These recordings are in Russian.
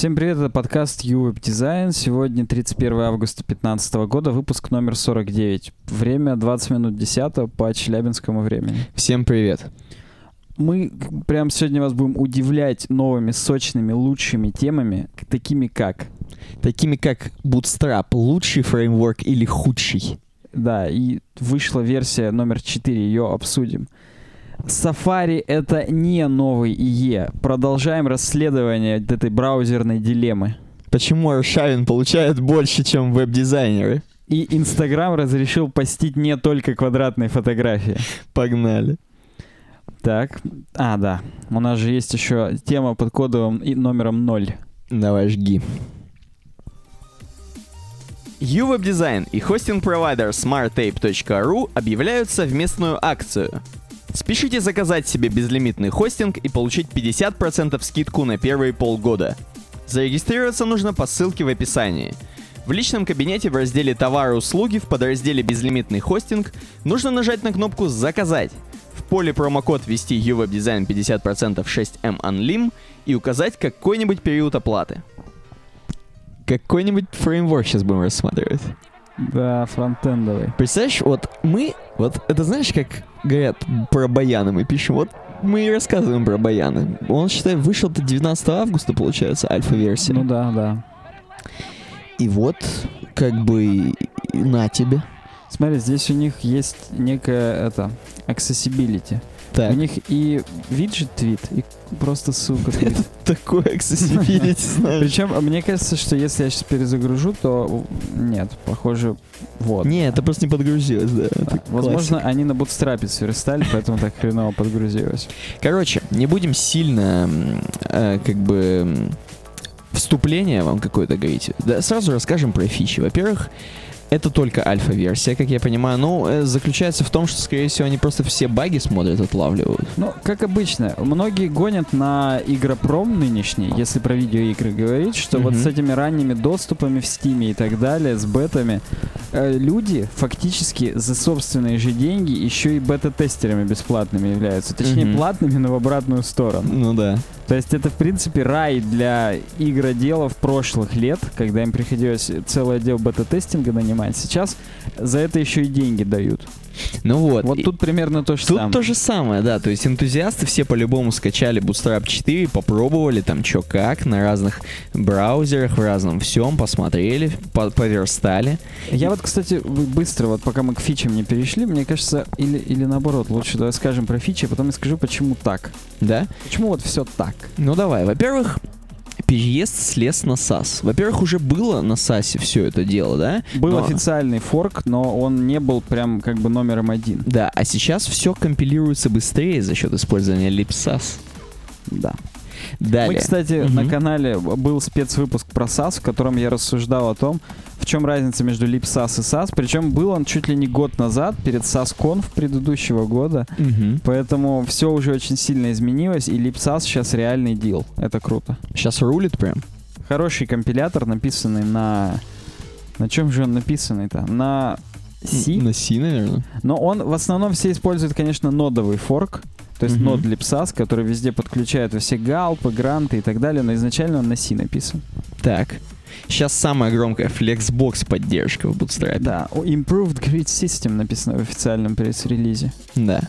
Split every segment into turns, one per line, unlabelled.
Всем привет, это подкаст UWeb Design. Сегодня 31 августа 2015 года, выпуск номер 49. Время 20 минут 10 по челябинскому времени.
Всем привет.
Мы прям сегодня вас будем удивлять новыми, сочными, лучшими темами, такими как...
Такими как Bootstrap, лучший фреймворк или худший?
Да, и вышла версия номер 4, ее обсудим. Safari — это не новый IE. Продолжаем расследование этой браузерной дилеммы.
Почему Аршавин получает больше, чем веб-дизайнеры?
И Инстаграм разрешил постить не только квадратные фотографии.
Погнали.
Так, а, да. У нас же есть еще тема под кодовым и номером 0.
Давай, жги. UWeb Design и хостинг-провайдер smarttape.ru объявляют совместную акцию — Спешите заказать себе безлимитный хостинг и получить 50% скидку на первые полгода. Зарегистрироваться нужно по ссылке в описании. В личном кабинете в разделе «Товары и услуги» в подразделе «Безлимитный хостинг» нужно нажать на кнопку «Заказать». В поле промокод ввести UWebDesign 50% 6M Unlim и указать какой-нибудь период оплаты. Какой-нибудь фреймворк сейчас будем рассматривать.
Да, фронтендовый.
Представляешь, вот мы, вот это знаешь, как говорят про баяны мы пишем, вот мы и рассказываем про баяны. Он, считай, вышел-то 19 августа, получается, альфа-версия.
Ну да, да.
И вот, как бы, на тебе.
Смотри, здесь у них есть некая, это, accessibility.
Так.
У них и виджет твит, и просто ссылка твит.
Это такое accessibility, знаешь.
Причем, мне кажется, что если я сейчас перезагружу, то нет, похоже, вот.
Не, это просто не подгрузилось, да. это
Возможно, они на бутстрапе сверстали, поэтому так хреново подгрузилось.
Короче, не будем сильно, э, как бы, вступление вам какое-то говорить. Да, сразу расскажем про фичи. Во-первых, это только альфа-версия, как я понимаю. Ну, э, заключается в том, что, скорее всего, они просто все баги смотрят, отлавливают.
Ну, как обычно, многие гонят на игропром нынешний, если про видеоигры говорить, что вот
Мгм.
с этими ранними доступами в Стиме и так далее, с бетами, э, люди фактически за собственные же деньги еще и бета-тестерами бесплатными являются. Точнее,
Мгм.
платными, но в обратную сторону.
Ну да.
То есть это, в принципе, рай для игроделов прошлых лет, когда им приходилось целый отдел бета-тестинга нанимать. Сейчас за это еще и деньги дают.
Ну вот.
Вот тут примерно то же
Тут
самое.
то же самое, да. То есть энтузиасты все по-любому скачали Bootstrap 4, попробовали там чё как на разных браузерах, в разном всем, посмотрели, по- поверстали.
Я вот, кстати, быстро, вот пока мы к фичам не перешли, мне кажется, или, или наоборот, лучше давай скажем про фичи, а потом я скажу, почему так.
Да?
Почему вот все так?
Ну давай. Во-первых, переезд слез на SAS. Во-первых, уже было на SAS все это дело, да?
Был
Но-
официальный форк, но он не был прям как бы номером один.
Да, а сейчас все компилируется быстрее за счет использования LibSAS.
Да.
Далее.
Мы, кстати,
Мгм.
на канале был спецвыпуск про SAS, в котором я рассуждал о том, в чем разница между LibSAS и SAS. Причем был он чуть ли не год назад, перед SAS.conf предыдущего года.
Мгм.
Поэтому все уже очень сильно изменилось, и LibSAS сейчас реальный дил. Это круто.
Сейчас рулит прям.
Хороший компилятор, написанный на... На чем же он написанный-то? На C.
На C, наверное.
Но он в основном все используют, конечно, нодовый форк. То есть
Мгм.
нод LibSAS, который везде подключает все галпы, гранты и так далее, но изначально он на C написан.
Так. Сейчас самая громкая Flexbox поддержка в Bootstrap.
Да, Improved Grid System написано в официальном пресс-релизе.
Да.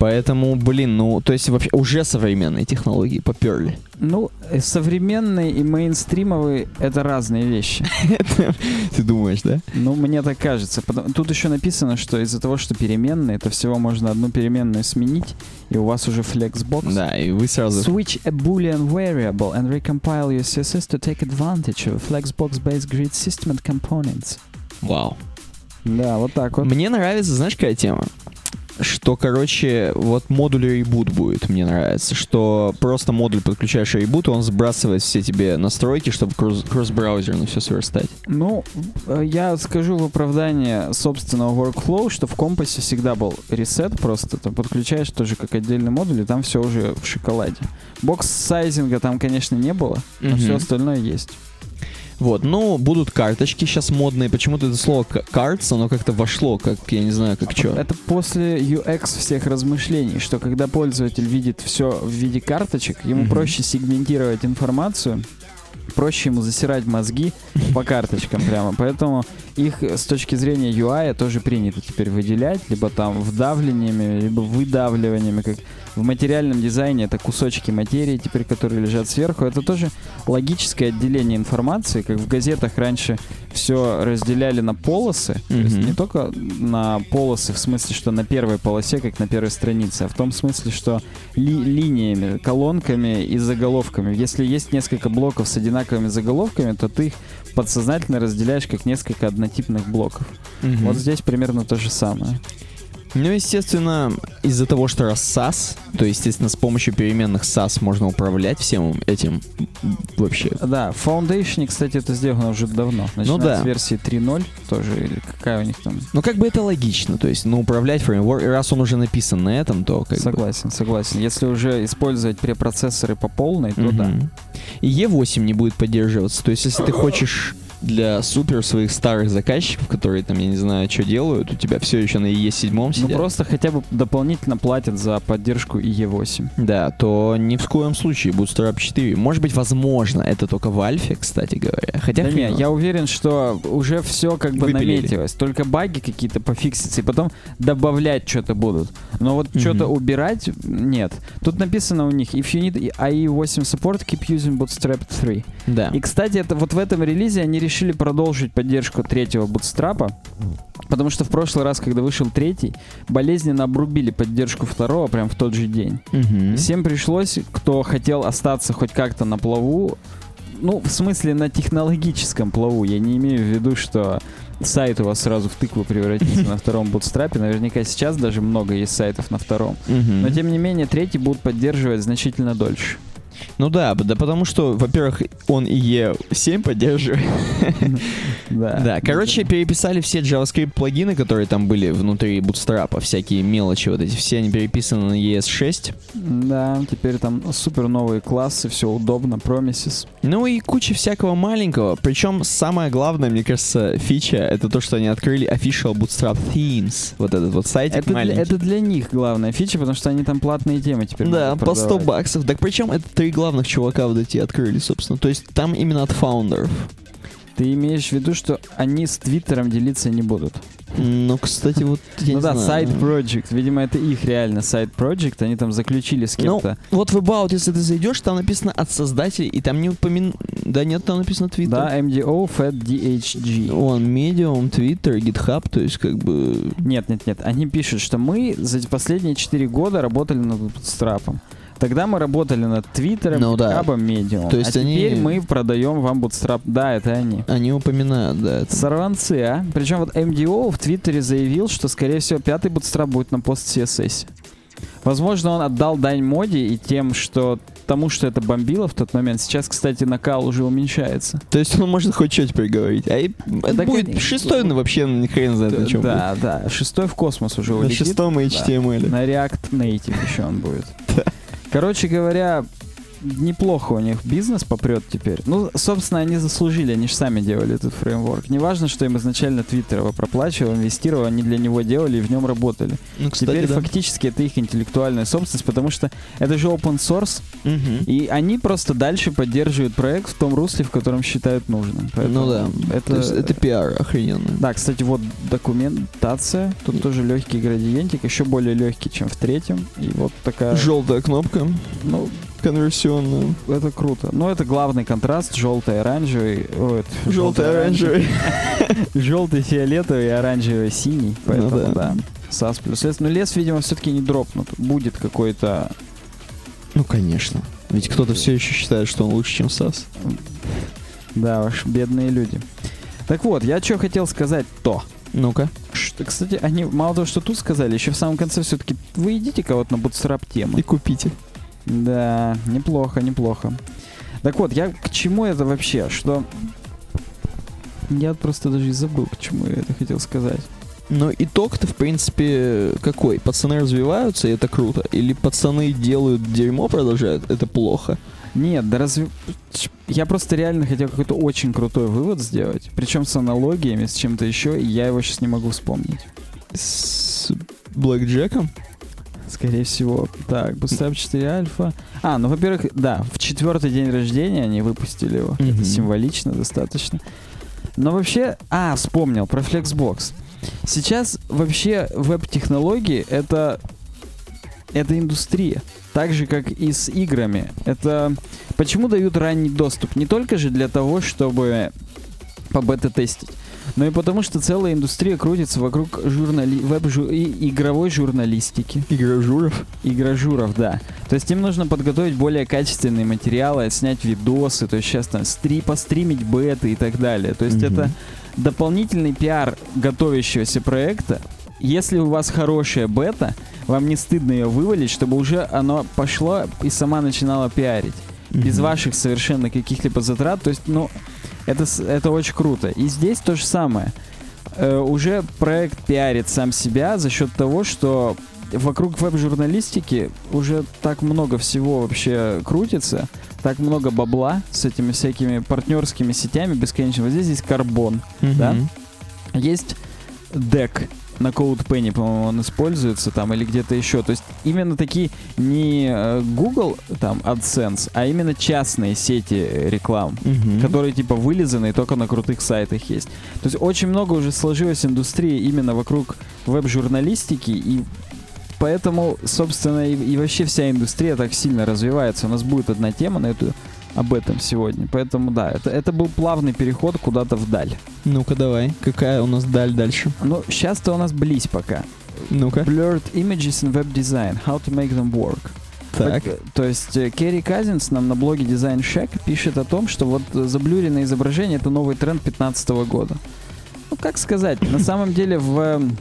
Поэтому, блин, ну, то есть вообще уже современные технологии поперли.
Ну, э, современные и мейнстримовые — это разные вещи.
Ты думаешь, да?
Ну, мне так кажется. Тут еще написано, что из-за того, что переменные, то всего можно одну переменную сменить, и у вас уже Flexbox.
Да, и вы сразу...
Switch a boolean variable and recompile your CSS to take advantage of Flexbox-based grid system and components.
Вау.
Да, вот так вот.
Мне нравится, знаешь, какая тема? Что, короче, вот модуль ребут будет, мне нравится. Что просто модуль подключаешь ребут, и он сбрасывает все тебе настройки, чтобы кросс- кросс-браузерно все сверстать.
Ну, я скажу в оправдание собственного workflow, что в компасе всегда был ресет просто. Ты подключаешь тоже как отдельный модуль, и там все уже в шоколаде. Бокс сайзинга там, конечно, не было, но
Мгм.
все остальное есть.
Вот, ну, будут карточки сейчас модные. Почему-то это слово cards, оно как-то вошло, как, я не знаю, как что.
Это после UX всех размышлений, что когда пользователь видит все в виде карточек, ему
Мгм.
проще сегментировать информацию проще ему засирать мозги по карточкам прямо. Поэтому их с точки зрения UI тоже принято теперь выделять, либо там вдавлениями, либо выдавливаниями, как в материальном дизайне это кусочки материи теперь, которые лежат сверху. Это тоже логическое отделение информации, как в газетах раньше все разделяли на полосы, то есть не только на полосы в смысле, что на первой полосе, как на первой странице, а в том смысле, что ли- линиями, колонками и заголовками. Если есть несколько блоков с одинаковыми заголовками, то ты их подсознательно разделяешь как несколько однотипных блоков.
Мгм.
Вот здесь примерно то же самое.
Ну, естественно, из-за того, что раз SAS, то, естественно, с помощью переменных SAS можно управлять всем этим вообще.
Да, Foundation, кстати, это сделано уже давно. Начиная
Ну да.
с версии 3.0 тоже, или какая у них там.
Ну, как бы это логично, то есть, ну, управлять фреймворк, раз он уже написан на этом, то как бы...
согласен, согласен. Если уже использовать препроцессоры по полной, то да.
Мгм. И E8 не будет поддерживаться. То есть, если ты хочешь для супер своих старых заказчиков, которые там, я не знаю, что делают, у тебя все еще на E7
Ну
сидят,
просто хотя бы дополнительно платят за поддержку IE8.
да, то ни в коем случае Bootstrap 4. Может быть, возможно, это только в альфе, кстати говоря. Хотя
Да
хрен
не,
его
я уверен, что уже все как бы
Выпилили.
наметилось. Только баги какие-то пофиксятся, и потом добавлять что-то будут. Но вот
Мгм.
что-то убирать нет. Тут написано у них, if you need IE8 support, keep using Bootstrap 3.
Да.
И, кстати, это вот в этом релизе они решили продолжить поддержку третьего бутстрапа, потому что в прошлый раз, когда вышел третий, болезненно обрубили поддержку второго прям в тот же день.
Мгм.
Всем пришлось, кто хотел остаться хоть как-то на плаву, ну, в смысле, на технологическом плаву. Я не имею в виду, что сайт у вас сразу в тыкву превратится на втором бутстрапе. Наверняка сейчас даже много есть сайтов на втором. Но, тем не менее, третий будут поддерживать значительно дольше.
Ну да, да потому что, во-первых, он и E7 поддерживает.
Да.
Да, короче, переписали все JavaScript плагины, которые там были внутри Bootstrap, всякие мелочи вот эти, все они переписаны на ES6.
Да, теперь там супер новые классы, все удобно, Promises.
Ну и куча всякого маленького. Причем самое главное, мне кажется, фича, это то, что они открыли Official Bootstrap Themes. Вот этот вот сайтик
Это для,
маленький.
это для них главная фича, потому что они там платные темы теперь
Да, по 100
продавать.
баксов. Так причем это три главных чувака вот эти открыли, собственно. То есть там именно от фаундеров.
Ты имеешь в виду, что они с Твиттером делиться не будут?
Ну, кстати, вот я
ну
не
да,
знаю.
Side Project. Видимо, это их реально Side Project. Они там заключили с
Ну,
кем-то.
вот в About, если ты зайдешь, там написано от создателей, и там не упомин... Да нет, там написано Twitter.
да, MDO, Fed, DHG.
Он Medium, Twitter, GitHub, то есть как бы...
Нет, нет, нет. Они пишут, что мы за последние 4 года работали над Bootstrap. Тогда мы работали над Твиттером,
Ну да.
Medium.
То есть
а
они-
теперь мы продаем вам Bootstrap. Да, это они.
Они упоминают, да. это.
Сорванцы, а? Причем вот MDO в Твиттере заявил, что, скорее всего, пятый Bootstrap будет на пост CSS. Возможно, он отдал дань моде и тем, что тому, что это бомбило в тот момент. Сейчас, кстати, накал уже уменьшается.
То есть он может хоть что теперь говорить. А и это
Да,
будет
конечно.
шестой, ну вообще ни хрен знает на чем
да, да. Шестой в космос уже
будет. На
улетит.
шестом
Да.
HTML.
На React Native еще он будет. Короче говоря, неплохо у них бизнес попрет теперь. Ну, собственно, они заслужили, они же сами делали этот фреймворк. Неважно, что им изначально Твиттер его проплачивал, инвестировал, они для него делали и в нем работали.
Ну, кстати,
теперь
да.
фактически это их интеллектуальная собственность, потому что это же open source,
Мгм.
и они просто дальше поддерживают проект в том русле, в котором считают нужным. Поэтому
Ну да.
Это,
это пиар охрененный.
Да, кстати, вот документация. Тут тоже легкий градиентик, еще более легкий, чем в третьем. И вот такая...
Желтая кнопка
Ну,
конверсионная.
это круто. Но это главный контраст, желтый, оранжевый. О, это
Желтый, оранжевый.
Желтый, фиолетовый, оранжевый, синий. Поэтому,
Ну да.
да. САС плюс лес. Но лес, видимо, все-таки не дропнут. Будет какой-то...
Ну, конечно. Ведь кто-то все еще считает, что он лучше, чем САС.
Да, уж, бедные люди. Так вот, я что хотел сказать-то.
Ну-ка.
Что, кстати, они мало того, что тут сказали, еще в самом конце все-таки вы идите кого-то на bootstrap темы.
И купите.
Да, неплохо, неплохо. Так вот, я к чему это вообще? Что... Я просто даже и забыл, к чему я это хотел сказать.
Но итог-то, в принципе, какой? Пацаны развиваются, и это круто? Или пацаны делают дерьмо, продолжают, это плохо?
Нет, да разве... Я просто реально хотел какой-то очень крутой вывод сделать. Причем с аналогиями, с чем-то еще, и я его сейчас не могу вспомнить.
С Блэк Джеком?
Скорее всего. Так, Bootstrap 4 альфа. А, ну, во-первых, да, в четвертый день рождения они выпустили его.
Мгм.
Это символично достаточно. Но вообще... А, вспомнил про Flexbox. Сейчас вообще веб-технологии — это... Это индустрия. Так же, как и с играми. Это... Почему дают ранний доступ? Не только же для того, чтобы по бета-тестить, но и потому, что целая индустрия крутится вокруг журнали... веб и игровой журналистики.
Игрожуров.
Игрожуров, да. То есть им нужно подготовить более качественные материалы, снять видосы, то есть сейчас там стри... постримить беты и так далее. То есть
Мгм.
это дополнительный пиар готовящегося проекта. Если у вас хорошая бета, вам не стыдно ее вывалить, чтобы уже оно пошло и сама начинала пиарить. Без
Мгм.
ваших совершенно каких-либо затрат. То есть, ну, это, это очень круто. И здесь то же самое. Э, уже проект пиарит сам себя за счет того, что вокруг веб-журналистики уже так много всего вообще крутится, так много бабла с этими всякими партнерскими сетями бесконечно. Вот здесь есть карбон, да?
Мгм.
есть дек на CodePenny, по-моему, он используется там или где-то еще. То есть именно такие не э, Google там AdSense, а именно частные сети реклам,
Мгм.
которые типа вылизаны и только на крутых сайтах есть. То есть очень много уже сложилось индустрии именно вокруг веб-журналистики и Поэтому, собственно, и, и вообще вся индустрия так сильно развивается. У нас будет одна тема на эту об этом сегодня. Поэтому да, это, это был плавный переход куда-то вдаль.
Ну-ка давай. Какая у нас даль дальше?
Ну, сейчас-то у нас близь пока.
Ну-ка.
Blurred images in web design. How to make them work.
Так.
Так, то есть э, Керри Казинс нам на блоге Design Shack пишет о том, что вот э, заблюренное изображение это новый тренд 2015 года. Ну, как сказать, на самом деле, в, эм,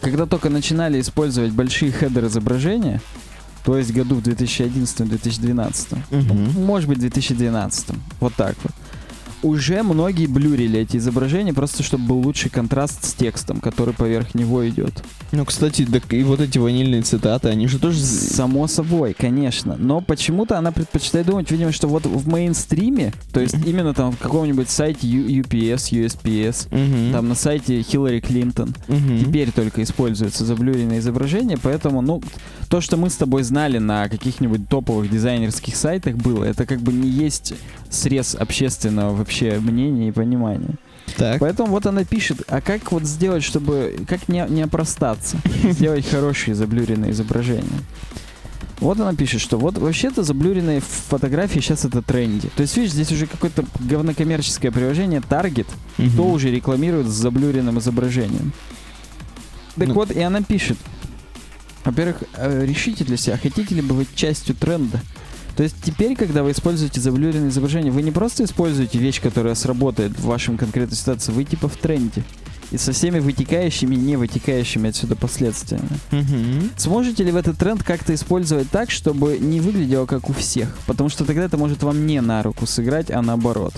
когда только начинали использовать большие хедер изображения, то есть году в 2011-2012,
Мгм.
может быть, 2012. Вот так вот. Уже многие блюрили эти изображения, просто чтобы был лучший контраст с текстом, который поверх него идет.
Ну, кстати, так и вот эти ванильные цитаты, они же тоже...
Само собой, конечно. Но почему-то она предпочитает думать, видимо, что вот в мейнстриме, то есть именно там в каком-нибудь сайте UPS, USPS,
Мгм.
там на сайте Хиллари Клинтон,
Мгм.
теперь только используются заблюренные изображения, поэтому, ну, то, что мы с тобой знали на каких-нибудь топовых дизайнерских сайтах было, это как бы не есть срез общественного вообще мнения и понимания.
Так.
Поэтому вот она пишет, а как вот сделать, чтобы, как не, не опростаться, сделать хорошие заблюренные изображения. Вот она пишет, что вот вообще-то заблюренные фотографии сейчас это тренди. То есть, видишь, здесь уже какое-то говнокоммерческое приложение Target,
Мгм.
кто уже рекламирует с заблюренным изображением. Так
Ну.
вот, и она пишет. Во-первых, э, решите для себя, хотите ли бы быть частью тренда. То есть теперь, когда вы используете заблюренное изображение, вы не просто используете вещь, которая сработает в вашем конкретной ситуации, вы типа в тренде. И со всеми вытекающими и не вытекающими отсюда последствиями.
Мгм.
Сможете ли в этот тренд как-то использовать так, чтобы не выглядело как у всех? Потому что тогда это может вам не на руку сыграть, а наоборот.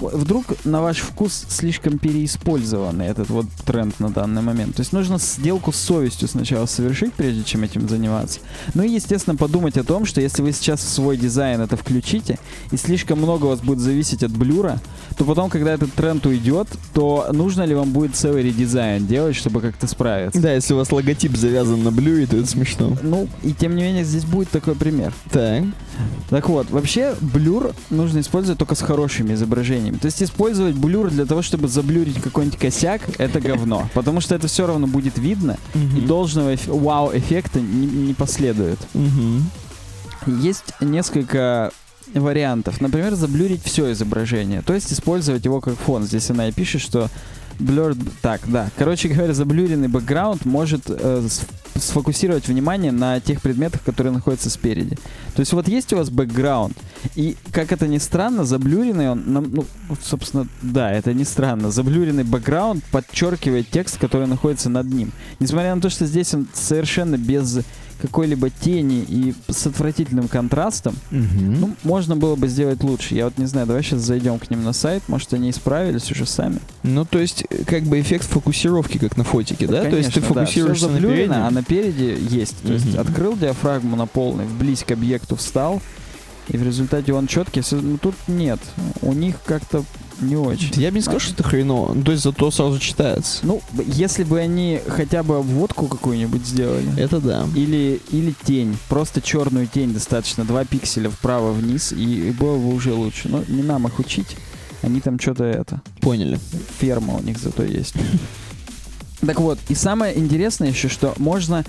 Вдруг на ваш вкус слишком переиспользованный этот вот тренд на данный момент. То есть нужно сделку с совестью сначала совершить, прежде чем этим заниматься. Ну и, естественно, подумать о том, что если вы сейчас в свой дизайн это включите, и слишком много у вас будет зависеть от блюра, то потом, когда этот тренд уйдет, то нужно ли вам будет целый редизайн делать, чтобы как-то справиться?
Да, если у вас логотип завязан на блюре, то это смешно.
Ну, и тем не менее, здесь будет такой пример.
Так.
Так вот, вообще, блюр нужно использовать только с хорошими изображениями. То есть использовать блюр для того, чтобы заблюрить какой-нибудь косяк, это говно. Потому что это все равно будет видно, и должного эф- вау-эффекта не, не последует. Есть несколько вариантов. Например, заблюрить все изображение. То есть использовать его как фон. Здесь она и пишет, что blurred... Так, да. Короче говоря, заблюренный бэкграунд может э, сфокусировать внимание на тех предметах, которые находятся спереди. То есть вот есть у вас бэкграунд, и, как это ни странно, заблюренный он, ну, собственно, да, это не странно. Заблюренный бэкграунд подчеркивает текст, который находится над ним. Несмотря на то, что здесь он совершенно без какой-либо тени и с отвратительным контрастом,
Мгм.
ну, можно было бы сделать лучше. Я вот не знаю, давай сейчас зайдем к ним на сайт, может, они исправились уже сами.
Ну, то есть, э, как бы эффект фокусировки, как на фотике, да? то есть ты
Конечно, да.
фокусируешься
Всё
на переднем.
а напереди есть. То есть
Мгм.
открыл диафрагму на полный, вблизь к объекту встал, и в результате он четкий. Ну, тут нет. У них как-то не очень.
Я бы не сказал, что это хреново. Ну, То есть зато сразу читается.
Ну, если бы они хотя бы обводку какую-нибудь сделали.
Это да.
Или, или тень. Просто черную тень достаточно. Два пикселя вправо-вниз, и, и было бы уже лучше. Но не нам их учить. Они там что-то это.
Поняли.
Ферма у них зато есть. Так вот, и самое интересное еще, что можно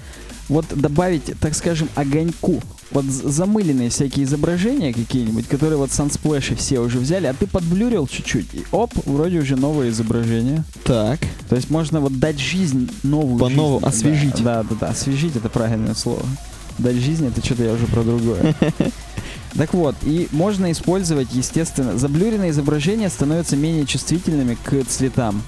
вот добавить, так скажем, огоньку. Вот замыленные всякие изображения какие-нибудь, которые вот сансплэши все уже взяли, а ты подблюрил чуть-чуть, и оп, вроде уже новое изображение.
Так.
То есть можно вот дать жизнь новую
По-новому
жизнь.
освежить.
Да, да, да, освежить это правильное слово. Дать жизнь это что-то я уже про другое. Так вот, и можно использовать, естественно, заблюренные изображения становятся менее чувствительными к цветам.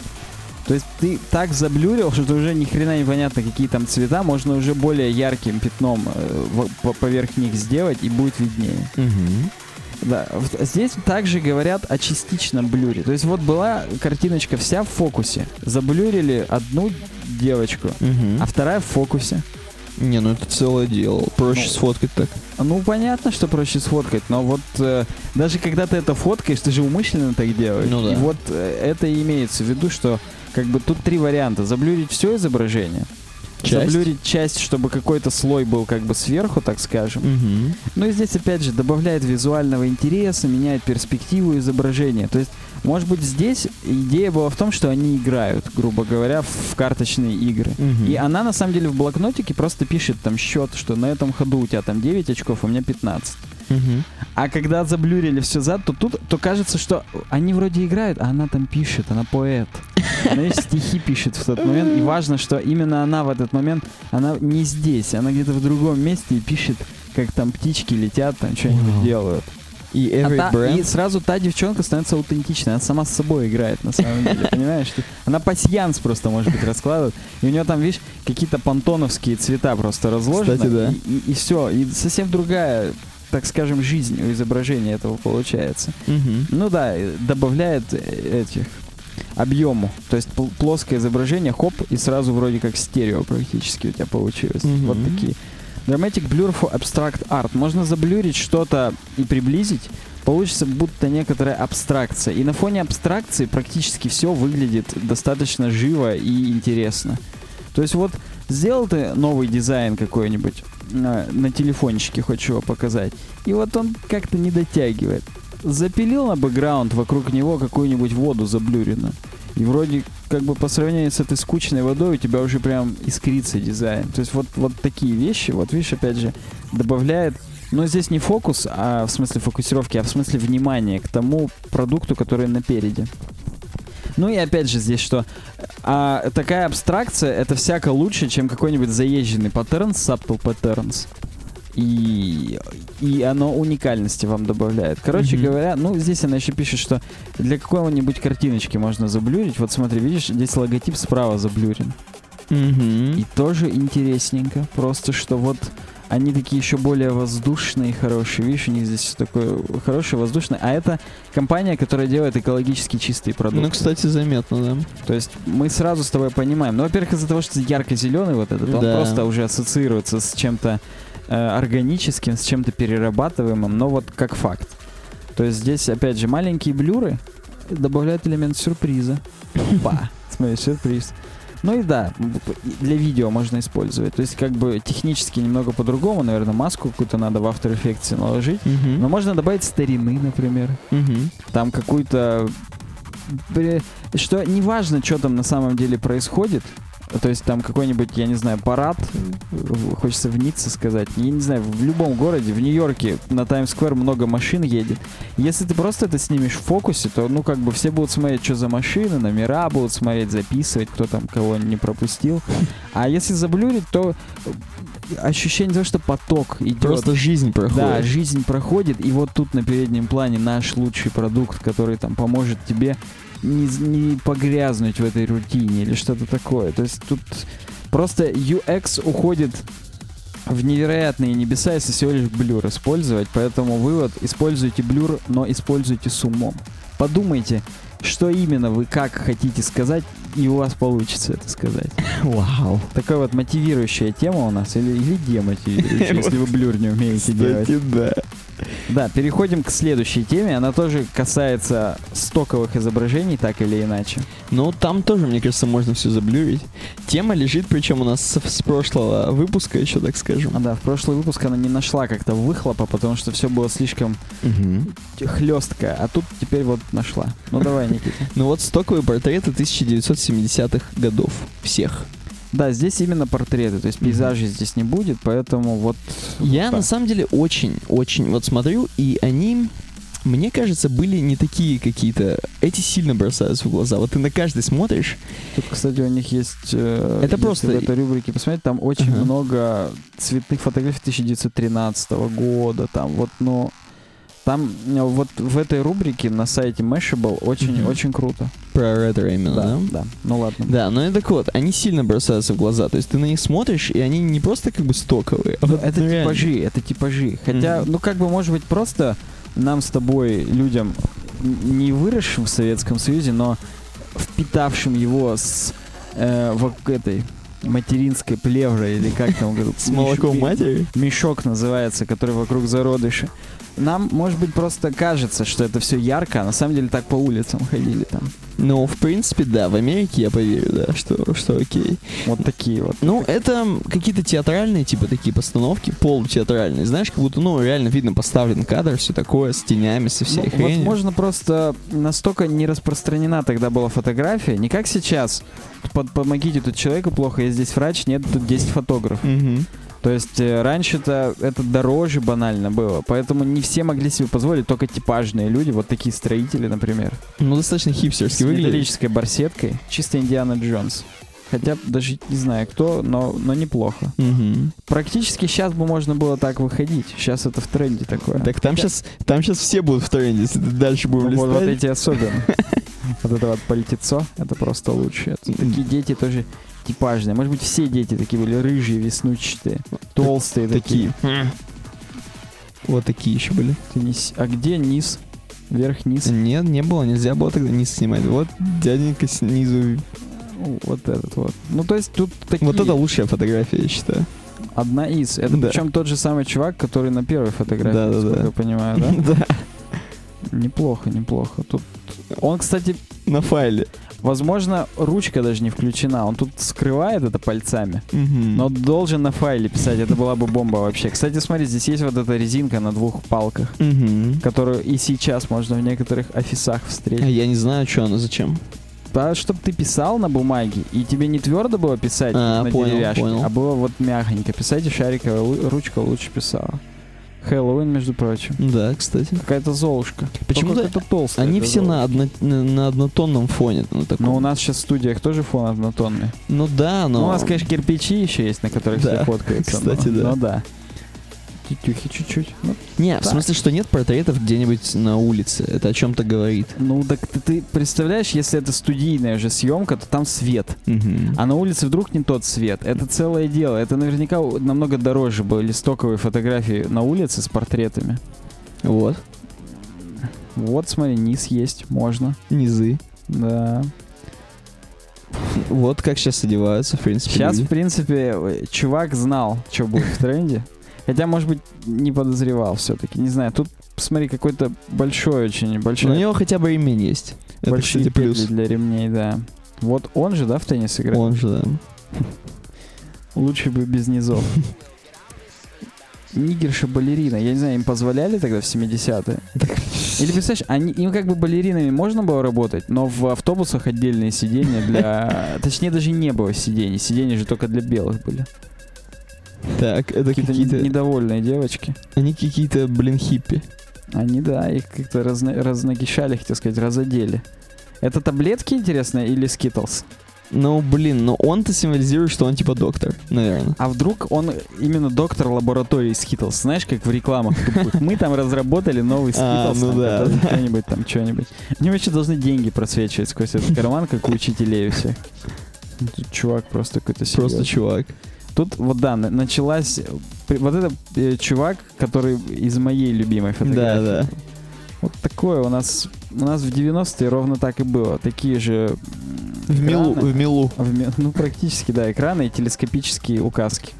То есть ты так заблюрил, что уже ни хрена непонятно, какие там цвета, можно уже более ярким пятном э, поверх них сделать, и будет виднее.
Угу.
Да, здесь также говорят о частичном блюре. То есть вот была картиночка вся в фокусе. Заблюрили одну девочку,
Угу.
а вторая в фокусе.
Не, ну это целое дело. Проще
Ну.
сфоткать так.
Ну, понятно, что проще сфоткать, но вот э, даже когда ты это фоткаешь, ты же умышленно так делаешь.
Ну да.
И вот э, это и имеется в виду, что как бы тут три варианта. Заблюрить все изображение.
Часть.
Заблюрить часть, чтобы какой-то слой был как бы сверху, так скажем.
Угу.
Ну и здесь опять же добавляет визуального интереса, меняет перспективу изображения. То есть, может быть, здесь идея была в том, что они играют, грубо говоря, в карточные игры. И она на самом деле в блокнотике просто пишет там счет, что на этом ходу у тебя там 9 очков, а у меня 15.
Угу.
А когда заблюрили все зад, то тут то кажется, что они вроде играют, а она там пишет, она поэт. Она стихи пишет в тот момент. И важно, что именно она в этот момент, она не здесь, она где-то в другом месте и пишет, как там птички летят, там что-нибудь делают.
И
А
every
та-
brand...
и сразу та девчонка становится аутентичной, она сама с собой играет на самом деле, понимаешь? Она пасьянс просто, может быть, раскладывает. И у нее там, видишь, какие-то понтоновские цвета просто разложены.
Кстати, да.
И, все, и совсем другая, так скажем, жизнь у изображения этого получается.
Мгм.
Ну да, добавляет э, этих объему. То есть пл- плоское изображение, хоп, и сразу вроде как стерео практически у тебя получилось.
Мгм.
Вот такие. Dramatic Blur for Abstract Art. Можно заблюрить что-то и приблизить. Получится будто некоторая абстракция. И на фоне абстракции практически все выглядит достаточно живо и интересно. То есть вот сделал ты новый дизайн какой-нибудь на, на телефончике, хочешь его показать, и вот он как-то не дотягивает. Запилил на бэкграунд вокруг него какую-нибудь воду заблюренную. И вроде как бы по сравнению с этой скучной водой у тебя уже прям искрится дизайн. То есть вот, вот такие вещи, вот видишь, опять же, добавляет но здесь не фокус, а в смысле фокусировки, а в смысле внимания к тому продукту, который напереди. Ну и опять же здесь что, а, такая абстракция это всяко лучше, чем какой-нибудь заезженный паттерн, subtle patterns. И, и оно уникальности вам добавляет. Короче
Мгм.
говоря, ну здесь она еще пишет, что для какой-нибудь картиночки можно заблюрить. Вот смотри, видишь, здесь логотип справа заблюрен.
Мгм.
И тоже интересненько. Просто что вот они такие еще более воздушные, хорошие. Видишь, у них здесь всё такое хорошее, воздушное. А это компания, которая делает экологически чистые продукты.
Ну, кстати, заметно, да.
То есть мы сразу с тобой понимаем. Ну, во-первых, из-за того, что ярко-зеленый вот этот, он
Да.
просто уже ассоциируется с чем-то э, органическим, с чем-то перерабатываемым, но вот как факт. То есть здесь, опять же, маленькие блюры добавляют элемент сюрприза. Опа! Смотри, сюрприз. Ну и да, для видео можно использовать. То есть как бы технически немного по-другому, наверное, маску какую-то надо в After Effects наложить.
Мгм.
Но можно добавить старины, например
Мгм.
там какую-то... Что неважно, что там на самом деле происходит, то есть там какой-нибудь, я не знаю, парад, э, хочется в Ницце сказать, я не знаю, в любом городе, в Нью-Йорке на Таймс-сквер много машин едет. Если ты просто это снимешь в фокусе, то, ну, как бы все будут смотреть, что за машины, номера будут смотреть, записывать, кто там кого не пропустил. А если заблюрить, то ощущение того, что поток идет.
Просто жизнь проходит.
Да, жизнь проходит, и вот тут на переднем плане наш лучший продукт, который там поможет тебе не, не погрязнуть в этой рутине или что-то такое. То есть тут просто UX уходит в невероятные небеса, если всего лишь блюр использовать. Поэтому вывод, используйте блюр, но используйте с умом. Подумайте, что именно вы как хотите сказать, и у вас получится это сказать.
Вау.
Такая вот мотивирующая тема у нас, или, или демотивирующая, если вы блюр не умеете делать.
Да.
Да, переходим к следующей теме. Она тоже касается стоковых изображений, так или иначе.
Ну, там тоже, мне кажется, можно все заблюрить. Тема лежит, причем у нас с, с прошлого выпуска еще, так скажем.
А да, в прошлый выпуск она не нашла как-то выхлопа, потому что все было слишком
Мгм.
хлестко, а тут теперь вот нашла. Ну давай, Никита.
Ну вот стоковые портреты 1970-х годов. Всех.
Да, здесь именно портреты, то есть пейзажей здесь не будет, поэтому вот...
Я
вот
на самом деле очень-очень вот смотрю, и они, мне кажется, были не такие какие-то... Эти сильно бросаются в глаза. Вот ты на каждый смотришь.
Тут, кстати, у них есть... э,
Это просто-
в этой рубрике посмотреть, там очень
Ага.
много цветных фотографий 1913 года, там вот, ну... Там э, вот в этой рубрике на сайте Mashable очень,
Мгм.
очень круто.
Про ретро именно, да?
да, да. Ну ладно.
Да, но и так вот, они сильно бросаются в глаза. То есть ты на них смотришь, и они не просто как бы стоковые, а
Ну,
вот
это
ну, реально.
типажи, это типажи. Хотя,
Мгм.
ну как бы, может быть, просто нам с тобой, людям, не выросшим в Советском Союзе, но впитавшим его с э, вот этой материнской плеврой, или как там говорят,
С молоком матери?
Мешок называется, который вокруг зародыша. Нам, может быть, просто кажется, что это все ярко, а на самом деле так по улицам ходили там.
Ну, в принципе, да, в Америке я поверю, да, что, что окей.
Вот такие вот.
Ну, это какие-то театральные, типа, такие постановки, полутеатральные. Знаешь, как будто, ну, реально видно поставлен кадр, все такое, с тенями, со всей
Ну,
хренью.
возможно, просто настолько не распространена тогда была фотография, не как сейчас. Под- помогите, тут человеку плохо, я здесь врач, нет, тут 10 фотографов.
Мгм.
То есть э, раньше-то это дороже банально было, поэтому не все могли себе позволить, только типажные люди, вот такие строители, например.
Ну, достаточно
С
хипстерски выглядит.
металлической барсеткой, чисто Индиана Джонс. Хотя даже не знаю кто, но, но неплохо.
Мгм.
Практически сейчас бы можно было так выходить. Сейчас это в тренде такое.
Так там сейчас, там сейчас все будут в тренде, если дальше будем
Ну, вот, вот
листать.
эти особенно. Вот это вот пальтецо, это просто лучше. Такие дети тоже типажные. Может быть, все дети такие были рыжие, веснучатые, толстые такие.
Такие. Вот такие еще были.
Ты не с- А где низ? Вверх-низ?
Нет, не было, нельзя было тогда низ снимать. Вот дяденька снизу.
Вот этот вот. Ну, то есть тут такие...
Вот это лучшая фотография, я считаю.
Одна из. Это
Да.
причем тот же самый чувак, который на первой фотографии,
Да-да-да.
насколько я понимаю, да?
Да.
Неплохо, неплохо. Тут... Он, кстати,
На файле.
возможно, ручка даже не включена. Он тут скрывает это пальцами.
Мгм.
Но должен на файле писать, это была бы бомба вообще. Кстати, смотри, здесь есть вот эта резинка на двух палках,
Мгм.
которую и сейчас можно в некоторых офисах
А
встретить.
Я не знаю, что она, зачем.
Да, чтобы ты писал на бумаге, и тебе не твердо было писать
А,
на
понял,
деревяшке,
понял.
а было вот мягонько писать, и шариковая ручка лучше писала. Хэллоуин, между прочим.
Да, кстати.
Какая-то золушка.
Почему-то
это толстая.
Они все на, одно- на, на однотонном фоне. Ну, таком.
Но у нас сейчас в студиях тоже фон однотонный.
Ну да, но...
Ну, у нас, конечно, кирпичи еще есть, на которых
Да,
все фоткаются.
кстати,
но,
да.
но да. Тетюхи чуть-чуть. Ну,
Не, в
Так.
смысле, что нет портретов где-нибудь на улице. Это о чем-то говорит.
Ну, так ты, ты представляешь, если это студийная же съемка, то там свет.
Мгм.
А на улице вдруг не тот свет. Это целое дело. Это наверняка намного дороже были стоковые фотографии на улице с портретами.
Вот.
Вот, смотри, низ есть, можно.
Низы.
Да.
Вот как сейчас одеваются, в принципе,
Сейчас,
люди.
в принципе, э, чувак знал, что будет в тренде. Хотя, может быть, не подозревал все-таки. Не знаю, тут, посмотри, какой-то большой очень,
Но
большой,
у него хотя бы ремень есть. Это,
большие
кстати, плюс.
для ремней, да. Вот он же, да, в теннис играет?
Он же, да.
Лучше бы без низов. Нигерша балерина. Я не знаю, им позволяли тогда в 70-е? Или представляешь, они, им как бы балеринами можно было работать, но в автобусах отдельные сиденья для... Точнее, даже не было сидений. Сиденья же только для белых были.
Так, это
Какие-то
какие-то...
не- недовольные девочки.
Они какие-то, блин, хиппи.
Они, да, их как-то разна... разногишали, хотел сказать, разодели. Это таблетки, интересно, или скитлс?
Ну, блин, но он-то символизирует, что он типа доктор, наверное.
А вдруг он именно доктор лаборатории Skittles? Знаешь, как в рекламах тупых. Мы там разработали новый
А,
Skittles.
ну
там,
да.
Что-нибудь там, что-нибудь. Они вообще должны деньги просвечивать сквозь этот карман, как у учителей. Ну, Тут чувак просто какой-то
Просто
серьезный.
чувак.
Тут вот да, на- началась... при- Вот это э, чувак, который из моей любимой фотографии.
Да, да.
Вот такое у нас... У нас в 90-е ровно так и было. Такие же...
В милу, в милу.
В Ну, практически, да, экраны и телескопические указки.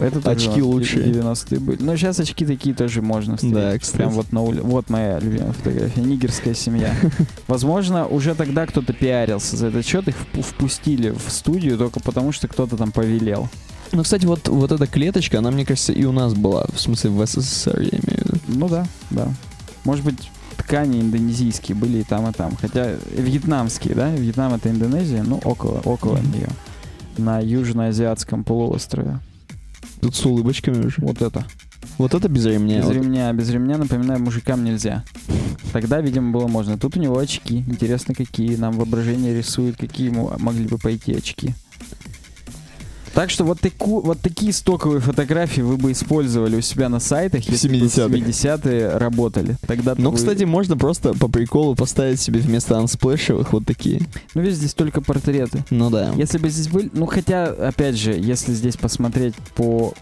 Это
Очки лучшие.
90-е были. Но сейчас очки такие тоже можно встретить.
Да, кстати.
Прям вот на улице. Вот моя любимая фотография. Нигерская семья. Возможно, уже тогда кто-то пиарился за этот счет. Их впу- впустили в студию только потому, что кто-то там повелел.
Ну, кстати, вот, вот эта клеточка, она, мне кажется, и у нас была. В смысле, в СССР, я имею в виду.
Ну да, да. Может быть, ткани индонезийские были и там, и там. Хотя вьетнамские, да? Вьетнам это Индонезия, ну около, около
Мгм.
нее. На южноазиатском полуострове.
Тут с улыбочками уже.
Вот это.
Вот это без ремня.
Без
вот.
ремня, без ремня, напоминаю, мужикам нельзя. Тогда, видимо, было можно. Тут у него очки. Интересно, какие. Нам воображение рисует, какие ему могли бы пойти очки. Так что вот, таку, вот такие стоковые фотографии вы бы использовали у себя на сайтах, если бы
70-х.
70-е работали. Тогда
Ну, кстати, можно просто по приколу поставить себе вместо ансплэшевых вот такие.
ну ведь здесь только портреты.
Ну да.
Если бы здесь были... Ну, хотя, опять же, если здесь посмотреть по...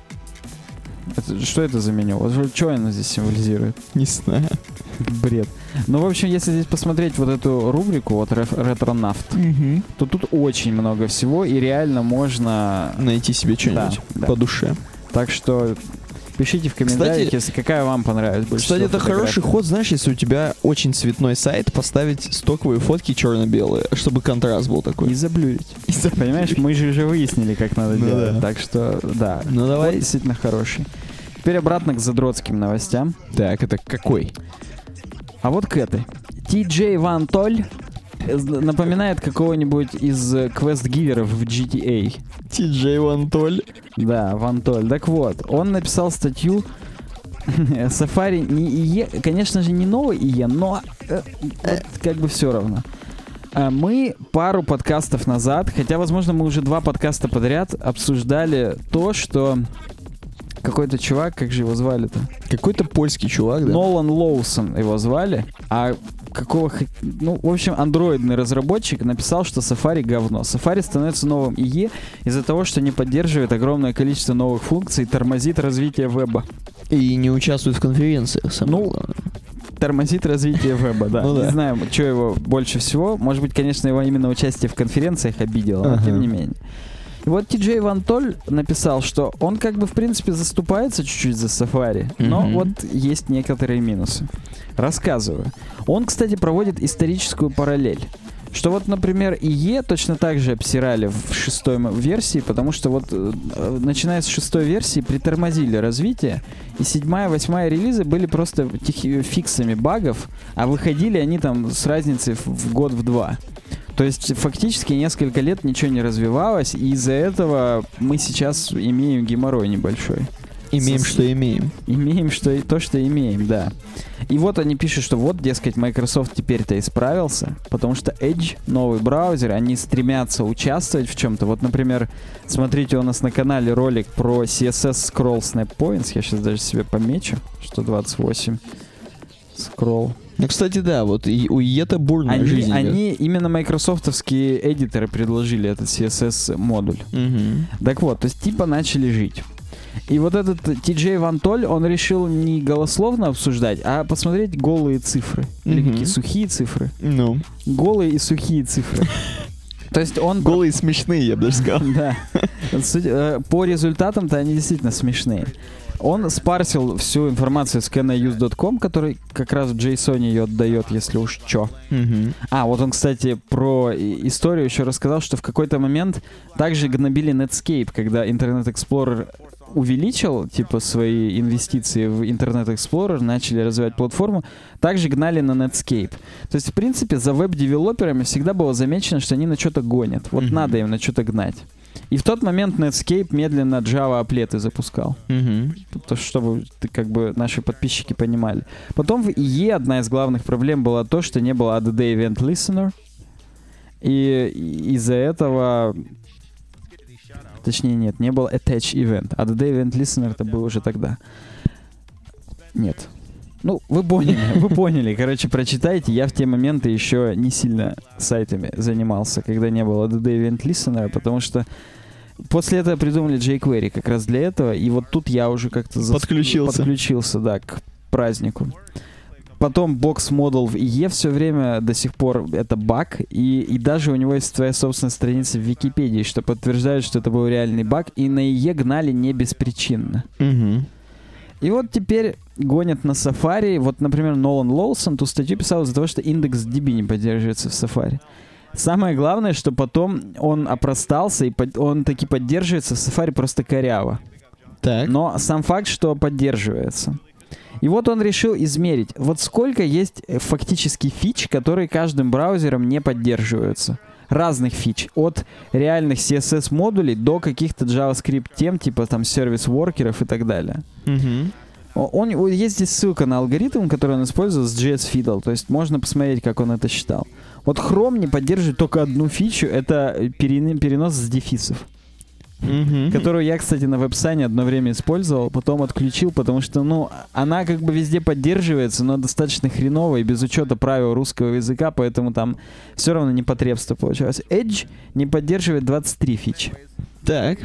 Это- что это за меню? Вот Что оно здесь символизирует?
Не знаю.
Бред. Ну, в общем, если здесь посмотреть вот эту рубрику, вот реф- ретронавт, то тут очень много всего, и реально можно...
Найти себе что-нибудь
Да, да.
по душе.
Так что пишите в комментариях, если какая вам понравилась больше
Кстати, это хороший ход, знаешь, если у тебя очень цветной сайт, поставить стоковые фотки черно-белые, чтобы контраст был
И
такой.
заблюрить. Понимаешь, мы же уже выяснили, как надо
Ну
делать.
да.
Так что, да.
Ну давай.
Вот действительно хороший. Теперь обратно к задротским новостям.
Так, это какой?
А вот к этой. TJ Ван Толь напоминает какого-нибудь из э, квест-гиверов в GTA.
TJ Вантоль.
Да, Ван Толь. Так вот, он написал статью Safari не ИЕ, конечно же, не новый ИЕ, но э, вот как бы все равно. А Мы пару подкастов назад, хотя, возможно, мы уже два подкаста подряд обсуждали то, что какой-то чувак, как же его звали-то?
Какой-то польский чувак, да?
Нолан Лоусон его звали, а какого... Ну, в общем, андроидный разработчик написал, что Safari говно. Safari становится новым IE из-за того, что не поддерживает огромное количество новых функций и тормозит развитие веба.
И не участвует в конференциях. самое
Ну,
главное.
Тормозит развитие веба, да.
Ну да.
Не знаю, что его больше всего. Может быть, конечно, его именно участие в конференциях обидело, но
Ага.
тем не менее. И вот Ти-Джей Ван Толь написал, что он как бы в принципе заступается чуть-чуть за Safari, но
Мгм.
вот есть некоторые минусы. Рассказываю. Он, кстати, проводит историческую параллель. Что вот, например, ИЕ точно так же обсирали в шестой версии, потому что вот э, э, начиная с шестой версии притормозили развитие, и седьмая, восьмая релизы были просто тихи- фиксами багов, а выходили они там с разницей в год в два. То есть фактически несколько лет ничего не развивалось, и из-за этого мы сейчас имеем геморрой небольшой.
Имеем,
Сос-
что имеем.
Имеем что и то, что имеем, да. И вот они пишут, что вот, дескать, Microsoft теперь-то исправился, потому что Edge, новый браузер, они стремятся участвовать в чем-то. Вот, например, смотрите у нас на канале ролик про CSS Scroll Snap Points. Я сейчас даже себе помечу, что 28 Scroll.
Ну, кстати, да, вот и у Ета бурная
Они,
жизнь. идет.
они именно майкрософтовские эдиторы предложили этот CSS модуль.
Мгм.
Так вот, то есть типа начали жить. И вот этот TJ Ван Толь, он решил не голословно обсуждать, а посмотреть голые цифры. Или
Мгм.
какие сухие цифры.
Ну,
Голые и сухие цифры. То есть он...
голые смешные, я бы даже сказал.
Да. Э, По результатам-то они действительно смешные. Он спарсил всю информацию с canause.com, который как раз в JSON ее отдает, если уж чё.
Мгм.
А, вот он, кстати, про историю еще рассказал, что в какой-то момент также гнобили Netscape, когда Internet Explorer увеличил, типа, свои инвестиции в Internet Explorer, начали развивать платформу, также гнали на Netscape. То есть, в принципе, за веб-девелоперами всегда было замечено, что они на что-то гонят. Вот
Мгм.
надо им на что-то гнать. И в тот момент Netscape медленно Java аплеты запускал. То, чтобы как бы наши подписчики понимали. Потом в IE одна из главных проблем была то, что не было ADD Event Listener. И из-за этого... Точнее, нет, не было Attach Event. ADD Event Listener это был уже тогда. Нет. Ну, вы поняли, вы поняли. Короче, прочитайте. Я в те моменты еще не сильно сайтами занимался, когда не было ADD Event Listener, потому что после этого придумали jQuery как раз для этого. И вот тут я уже как-то зас-
Подключился.
Подключился, да, к празднику. Потом бокс модул в IE все время до сих пор это баг, и, и даже у него есть своя собственная страница в Википедии, что подтверждает, что это был реальный баг, и на IE гнали не беспричинно.
Мгм.
И вот теперь гонят на Safari. Вот, например, Нолан Лоусон ту статью писал из-за того, что индекс DB не поддерживается в Safari. Самое главное, что потом он опростался, и под- он таки поддерживается в Safari просто коряво.
Так.
Но сам факт, что поддерживается. И вот он решил измерить, вот сколько есть э, фактически фич, которые каждым браузером не поддерживаются. Разных фич. От реальных CSS-модулей до каких-то JavaScript тем, типа там сервис-воркеров и так далее. О- Он, о, есть здесь ссылка на алгоритм, который он использует с JS Fiddle, то есть можно посмотреть, как он это считал. Вот Chrome не поддерживает только одну фичу, это перен- перенос с дефисов,
Мгм.
которую я, кстати, на веб-сане одно время использовал, потом отключил, потому что, ну, она как бы везде поддерживается, но достаточно хреново и без учета правил русского языка, поэтому там все равно непотребство получалось. Edge не поддерживает 23 фичи.
Так.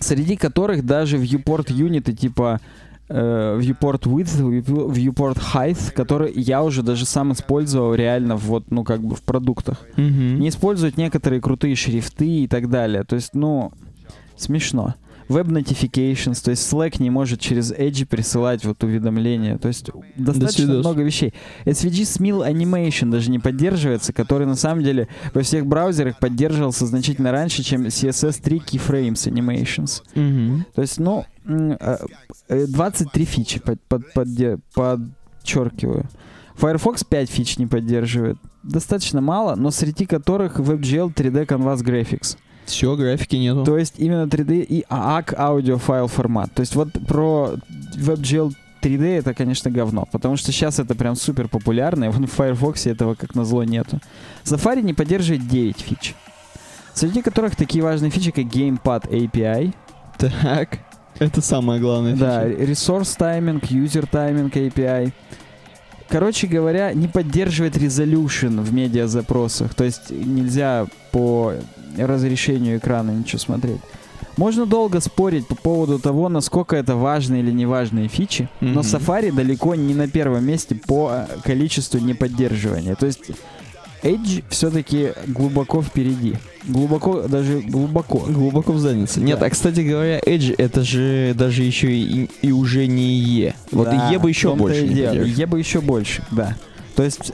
среди которых даже viewport юниты типа э, viewport width, view- viewport height, который я уже даже сам использовал реально вот, ну, как бы в продуктах.
Мгм.
Не используют некоторые крутые шрифты и так далее. То есть, ну, смешно. Web Notifications, то есть Slack не может через Edge присылать вот уведомления. То есть достаточно много вещей. SVG Smil Animation даже не поддерживается, который на самом деле во всех браузерах поддерживался значительно раньше, чем CSS3 Keyframes Animations.
Мгм.
То есть, ну, м, э, э, 23 фичи под, под- подде- подчеркиваю. Firefox 5 фич не поддерживает. Достаточно мало, но среди которых WebGL 3D Canvas Graphics.
Все, графики нету.
То есть именно 3D и AAC аудиофайл формат. То есть вот про WebGL 3D это, конечно, говно, потому что сейчас это прям супер популярно, и вон в Firefox этого как назло нету. Safari не поддерживает 9 фич, среди которых такие важные фичи, как Gamepad API,
Так. Это самое главное.
Да, resource timing, user timing API. Короче говоря, не поддерживает resolution в медиа-запросах. То есть нельзя по разрешению экрана ничего смотреть. Можно долго спорить по поводу того, насколько это важные или неважные фичи, но
Мгм.
Safari далеко не на первом месте по э, количеству неподдерживания. То есть Edge все-таки глубоко впереди. Глубоко, даже глубоко.
Глубоко в заднице. Нет,
Да.
а кстати говоря, Edge это же даже еще и, и уже не Е. Вот
Да,
Е бы еще больше
и дело. Е бы еще больше, да. То есть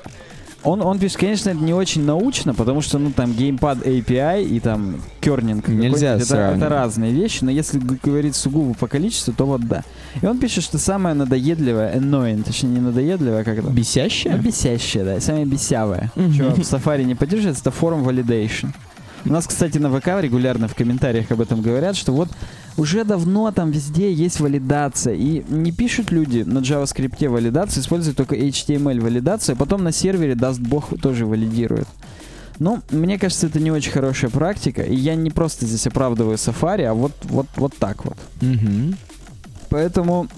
он, он пишет, конечно, это не очень научно, потому что, ну, там, геймпад API и там кернинг.
Нельзя
это, это разные вещи, но если говорить сугубо по количеству, то вот да. И он пишет, что самое надоедливое, annoying, точнее, не надоедливое, а как это?
Бесящее?
Ну, бесящее, да, самое бесявое. Что в Safari не поддерживается, это форум validation. У нас, кстати, на ВК регулярно в комментариях об этом говорят, что вот уже давно там везде есть валидация. И не пишут люди на JavaScript валидацию, используют только HTML валидацию, а потом на сервере, даст бог, тоже валидирует. Ну, мне кажется, это не очень хорошая практика, и я не просто здесь оправдываю Safari, а вот, вот, вот так вот.
Мгм.
Поэтому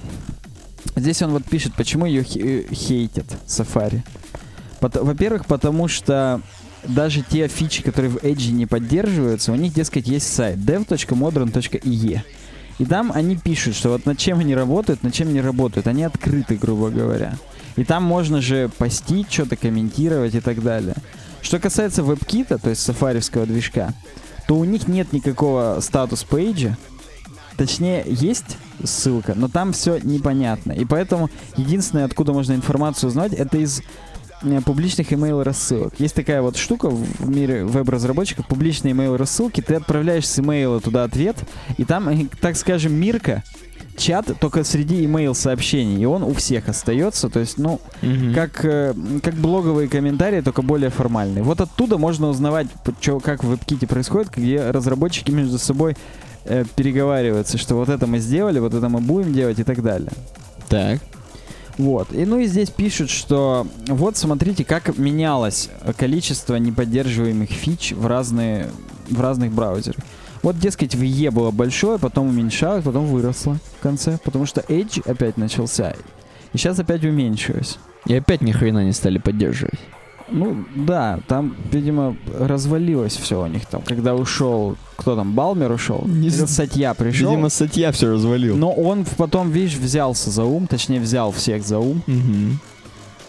здесь он вот пишет, почему ее э, хейтят Safari. Во-первых, потому что даже те фичи, которые в Edge не поддерживаются, у них, дескать, есть сайт dev.modern.ie. И там они пишут, что вот над чем они работают, над чем не работают. Они открыты, грубо говоря. И там можно же постить, что-то комментировать и так далее. Что касается WebKit, то есть сафаривского движка, то у них нет никакого статус-пейджа. Точнее, есть ссылка, но там все непонятно. И поэтому единственное, откуда можно информацию узнать, это из публичных email рассылок. Есть такая вот штука в мире веб-разработчиков, публичные email рассылки, ты отправляешь с имейла туда ответ, и там, э, так скажем, Мирка, чат только среди email сообщений, и он у всех остается, то есть, ну,
Мгм.
как, э, как блоговые комментарии, только более формальные. Вот оттуда можно узнавать, чё- как в WebKit происходит, где разработчики между собой э, переговариваются, что вот это мы сделали, вот это мы будем делать и так далее.
Так.
Вот. И ну и здесь пишут, что вот смотрите, как менялось количество неподдерживаемых фич в разные в разных браузерах. Вот, дескать, в E было большое, потом уменьшалось, потом выросло в конце, потому что Edge опять начался. И сейчас опять уменьшилось.
И опять ни хрена не стали поддерживать.
Ну, да, там, видимо, развалилось все у них там. Когда ушел, кто там, Балмер ушел?
Не
Или Сатья пришел.
Видимо, статья все развалил.
но он потом, видишь, взялся за ум, точнее, взял всех за ум.
Мгм.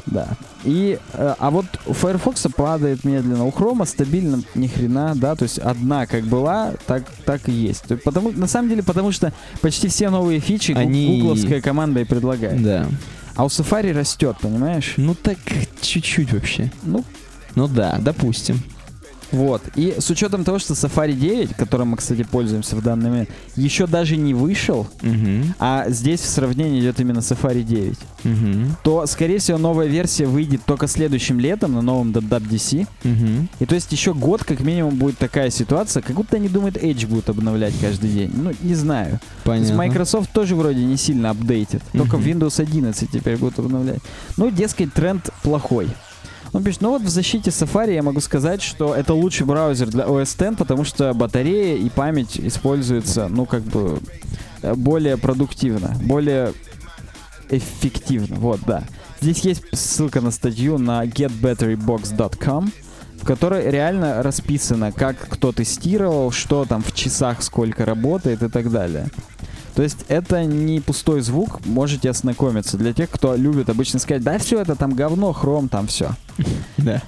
Да. И, э, а вот у Firefox падает медленно, у Chrome стабильно ни хрена, да, то есть одна как была, так, так и есть. То есть Потому, на самом деле, потому что почти все новые фичи
Они-
гугловская команда и предлагает.
Да.
А у Safari растет, понимаешь?
Ну так чуть-чуть вообще.
Ну,
Ну да, допустим.
Вот. И с учетом того, что Safari 9, которым мы, кстати, пользуемся в данный момент, еще даже не вышел,
Угу.
а здесь в сравнении идет именно Safari 9,
Угу.
то, скорее всего, новая версия выйдет только следующим летом на новом WWDC.
Угу.
И то есть еще год как минимум будет такая ситуация, как будто они думают, Edge будут обновлять каждый день. Ну, не знаю. То есть
Понятно.
Microsoft тоже вроде не сильно апдейтит. Только в Windows 11 теперь будут обновлять. Ну, дескать, тренд плохой. Он пишет, ну вот в защите Safari я могу сказать, что это лучший браузер для OS X, потому что батарея и память используются, ну, как бы, э, более продуктивно, более эффективно. Вот, да. Здесь есть ссылка на статью на getbatterybox.com, в которой реально расписано, как кто тестировал, что там в часах сколько работает и так далее. То есть это не пустой звук, можете ознакомиться. Для тех, кто любит обычно сказать, да все это там говно, хром, там все.
Да.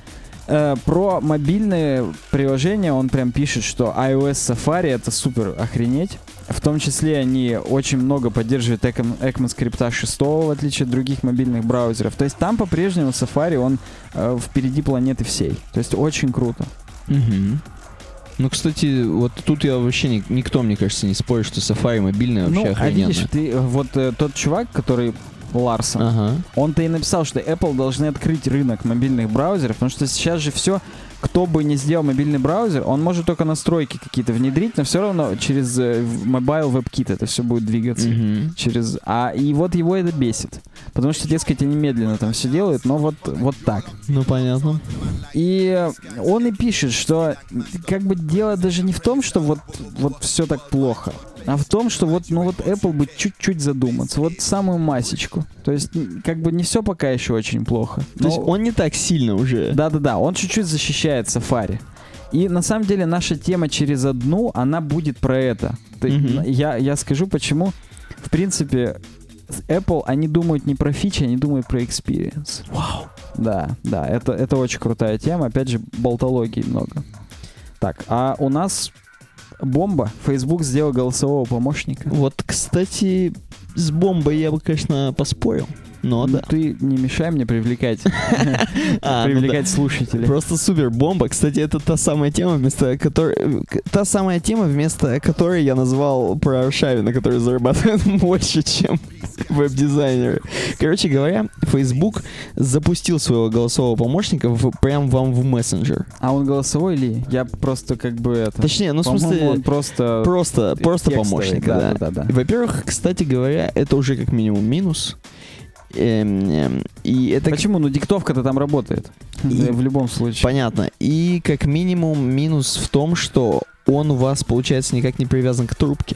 Э, про мобильные приложения он прям пишет, что iOS Safari это супер охренеть. В том числе они очень много поддерживают ECMAScript 6, в отличие от других мобильных браузеров. То есть там по-прежнему Safari, он э, впереди планеты всей. То есть очень круто.
Угу. Ну, кстати, вот тут я вообще ни- никто, мне кажется, не спорит, что Safari мобильная вообще
ну, а
охрененная.
видишь, ты, вот э, тот чувак, который Ларсон,
Ага.
Он-то и написал, что Apple должны открыть рынок мобильных браузеров, потому что сейчас же все, кто бы не сделал мобильный браузер, он может только настройки какие-то внедрить, но все равно через э, в- Mobile WebKit это все будет двигаться.
Мгм.
Через, а и вот его это бесит. Потому что, дескать, они медленно там все делают, но вот, вот так.
Ну, понятно.
И он и пишет, что как бы дело даже не в том, что вот, вот все так плохо, а в том, что вот, ну вот Apple бы чуть-чуть задуматься, вот самую масечку. То есть, как бы не все пока еще очень плохо.
То есть
Но-
он не так сильно уже.
да-да-да, он чуть-чуть защищает Safari. И на самом деле наша тема через одну, она будет про это. То есть
Мгм.
я, я скажу, почему. В принципе, Apple, они думают не про фичи, они думают про experience.
Вау.
Да, да, это, это очень крутая тема. Опять же, болтологии много. Так, а у нас бомба. Facebook сделал голосового помощника.
Вот, кстати, с бомбой я бы, конечно, поспорил. Но
Ну,
да.
Ты не мешай мне привлекать,
А, ну
привлекать слушателей.
Просто супер бомба. Кстати, это та самая тема, вместо которой... Та самая тема, вместо которой я назвал про Аршавина, который зарабатывает больше, чем веб-дизайнеры. Короче говоря, Facebook запустил своего голосового помощника в, прям вам в мессенджер.
А он голосовой ли? Я просто как бы это...
Точнее, ну, в смысле,
он просто...
просто, просто помощник,
да,
да,
да.
Во-первых, кстати говоря, это уже как минимум минус. Эм, эм, и это
Почему? Ну, диктовка-то там работает.
И-
Да, В любом случае.
Понятно. И как минимум минус в том, что он у вас, получается, никак не привязан к трубке.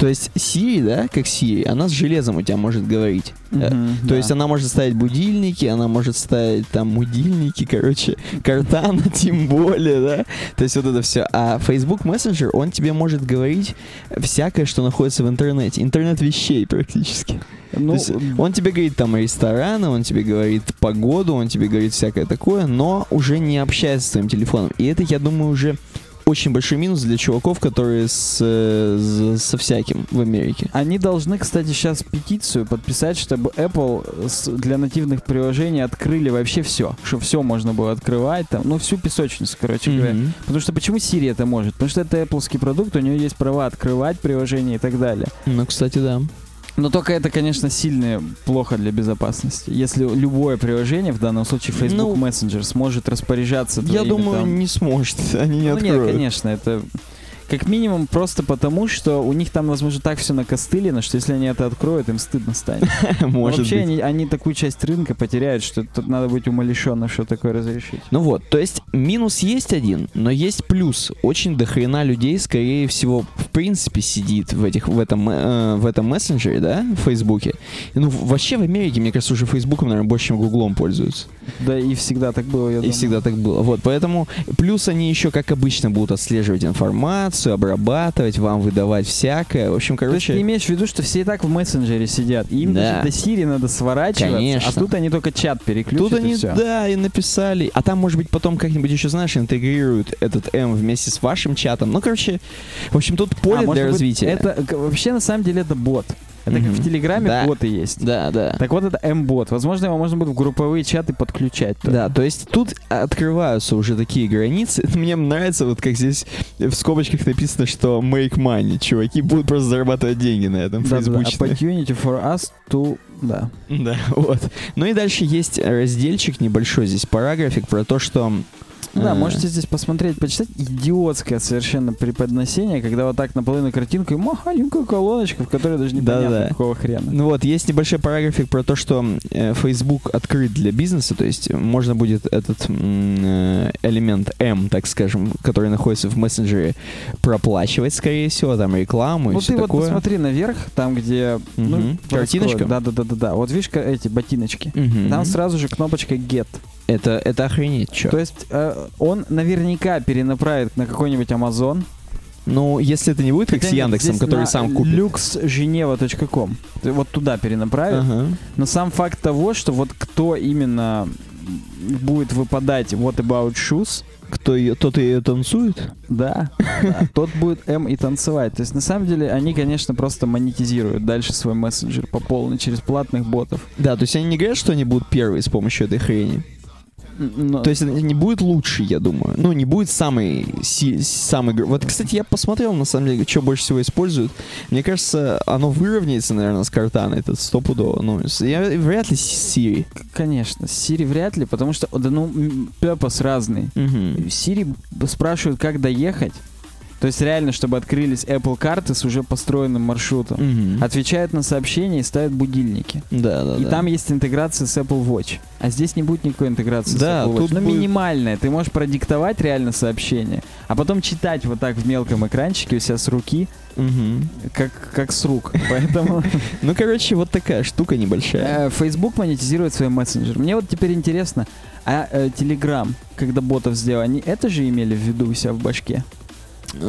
То есть Siri, да, как Siri, она с железом у тебя может говорить.
Мгм,
То
да.
есть она может ставить будильники, она может ставить там будильники, короче, картана тем более, да. То есть вот это все. А Facebook Messenger, он тебе может говорить всякое, что находится в интернете. Интернет вещей практически.
Ну,
он тебе говорит там рестораны, он тебе говорит погоду, он тебе говорит всякое такое, но уже не общается с твоим телефоном. И это, я думаю, уже очень большой минус для чуваков, которые с, э, с- со всяким в Америке.
Они должны, кстати, сейчас петицию подписать, чтобы Apple для нативных приложений открыли вообще все. Чтобы все можно было открывать там. Ну, всю песочницу, короче говоря.
Мгм.
Потому что почему Siri это может? Потому что это Apple продукт, у нее есть права открывать приложения и так далее.
Ну, кстати, да.
Но только это, конечно, сильно плохо для безопасности. Если любое приложение, в данном случае Facebook
Ну,
Messenger, сможет распоряжаться
Я думаю,
там-
не сможет. Они не
ну
откроют.
нет, конечно, это как минимум просто потому, что у них там, возможно, так все накостылено, что если они это откроют, им стыдно станет.
Может
Вообще
быть.
Они, они такую часть рынка потеряют, что тут надо быть умалишенным, что такое разрешить.
Ну вот, то есть минус есть один, но есть плюс. Очень дохрена людей, скорее всего, в принципе, сидит в, этих, в, этом, э, в этом мессенджере, да, в Фейсбуке. Ну, вообще в Америке, мне кажется, уже Фейсбуком, наверное, больше, чем Гуглом пользуются.
Да и всегда так было, я
И
думаю.
всегда так было. Вот, поэтому плюс они еще, как обычно, будут отслеживать информацию, обрабатывать, вам выдавать всякое. В общем,
То есть ты
короче...
имеешь в виду, что все и так в мессенджере сидят, и им
Да.
даже до Siri надо сворачиваться,
Конечно.
а тут они только чат переключат
Тут
и
они,
всё.
да, и написали. А там, может быть, потом как-нибудь еще, знаешь, интегрируют этот М вместе с вашим чатом. Ну, короче, в общем, тут поле
А,
для
быть,
развития.
Это к- вообще на самом деле это бот. Это как
Мгм.
в Телеграме
Да.
боты есть.
Да, да.
Так вот это М-бот. Возможно, его можно будет в групповые чаты подключать. тоже.
Да, то есть тут открываются уже такие границы. Мне нравится, вот как здесь в скобочках написано, что make money. Чуваки будут просто зарабатывать деньги на этом
Да, да. Opportunity for us to... Да.
Да, вот. Ну и дальше есть разделчик небольшой здесь, параграфик про то, что...
Да,
э,
можете здесь посмотреть, почитать. Идиотское совершенно преподносение, когда вот так наполовину картинку и маленькая колоночка, в которой даже непонятно
Да-да.
какого хрена.
Ну вот, есть небольшой параграфик про то, что э, Facebook открыт для бизнеса, то есть можно будет этот э, элемент M, так скажем, который находится в мессенджере, проплачивать, скорее всего, там рекламу и
Ну
все
ты вот
такое.
посмотри наверх, там где... Ну,
Мгм. Картиночка?
Да-да-да-да. Вот видишь эти ботиночки.
Мгм.
Там сразу же кнопочка Get.
Это, это охренеть, чё.
То есть э, он наверняка перенаправит на какой-нибудь Amazon.
Ну, если это не будет как с Яндексом, который сам купит.
luxgeneva.com. Вот туда перенаправит.
Ага.
Но сам факт того, что вот кто именно будет выпадать What About Shoes,
Кто ее, тот ее танцует?
да, да, тот будет М и танцевать. То есть на самом деле они, конечно, просто монетизируют дальше свой мессенджер по полной через платных ботов.
Да, то есть они не говорят, что они будут первые с помощью этой хрени.
Но-
То есть это не будет лучше, я думаю. Ну, не будет самый... си- самый... Вот, кстати, я посмотрел, на самом деле, что больше всего используют. Мне кажется, оно выровняется, наверное, с картана, это стопудово. Ну, я, вряд ли Siri.
Конечно, Siri вряд ли, потому что, да ну, purpose разный.
Мгм.
Siri спрашивают, как доехать. То есть реально, чтобы открылись Apple карты с уже построенным маршрутом.
Мгм.
Отвечают на сообщения и ставят будильники.
Да, да,
И
да.
там есть интеграция с Apple Watch. А здесь не будет никакой интеграции
Да,
с Apple Watch.
тут
Ну,
будет-
минимальная. Ты можешь продиктовать реально сообщение, а потом читать вот так в мелком экранчике у себя с руки,
Мгм.
как, как с рук. Поэтому
Ну, короче, вот такая штука небольшая.
э, Facebook монетизирует свой мессенджер. Мне вот теперь интересно, а э, Telegram, когда ботов сделал, они это же имели в виду у себя в башке?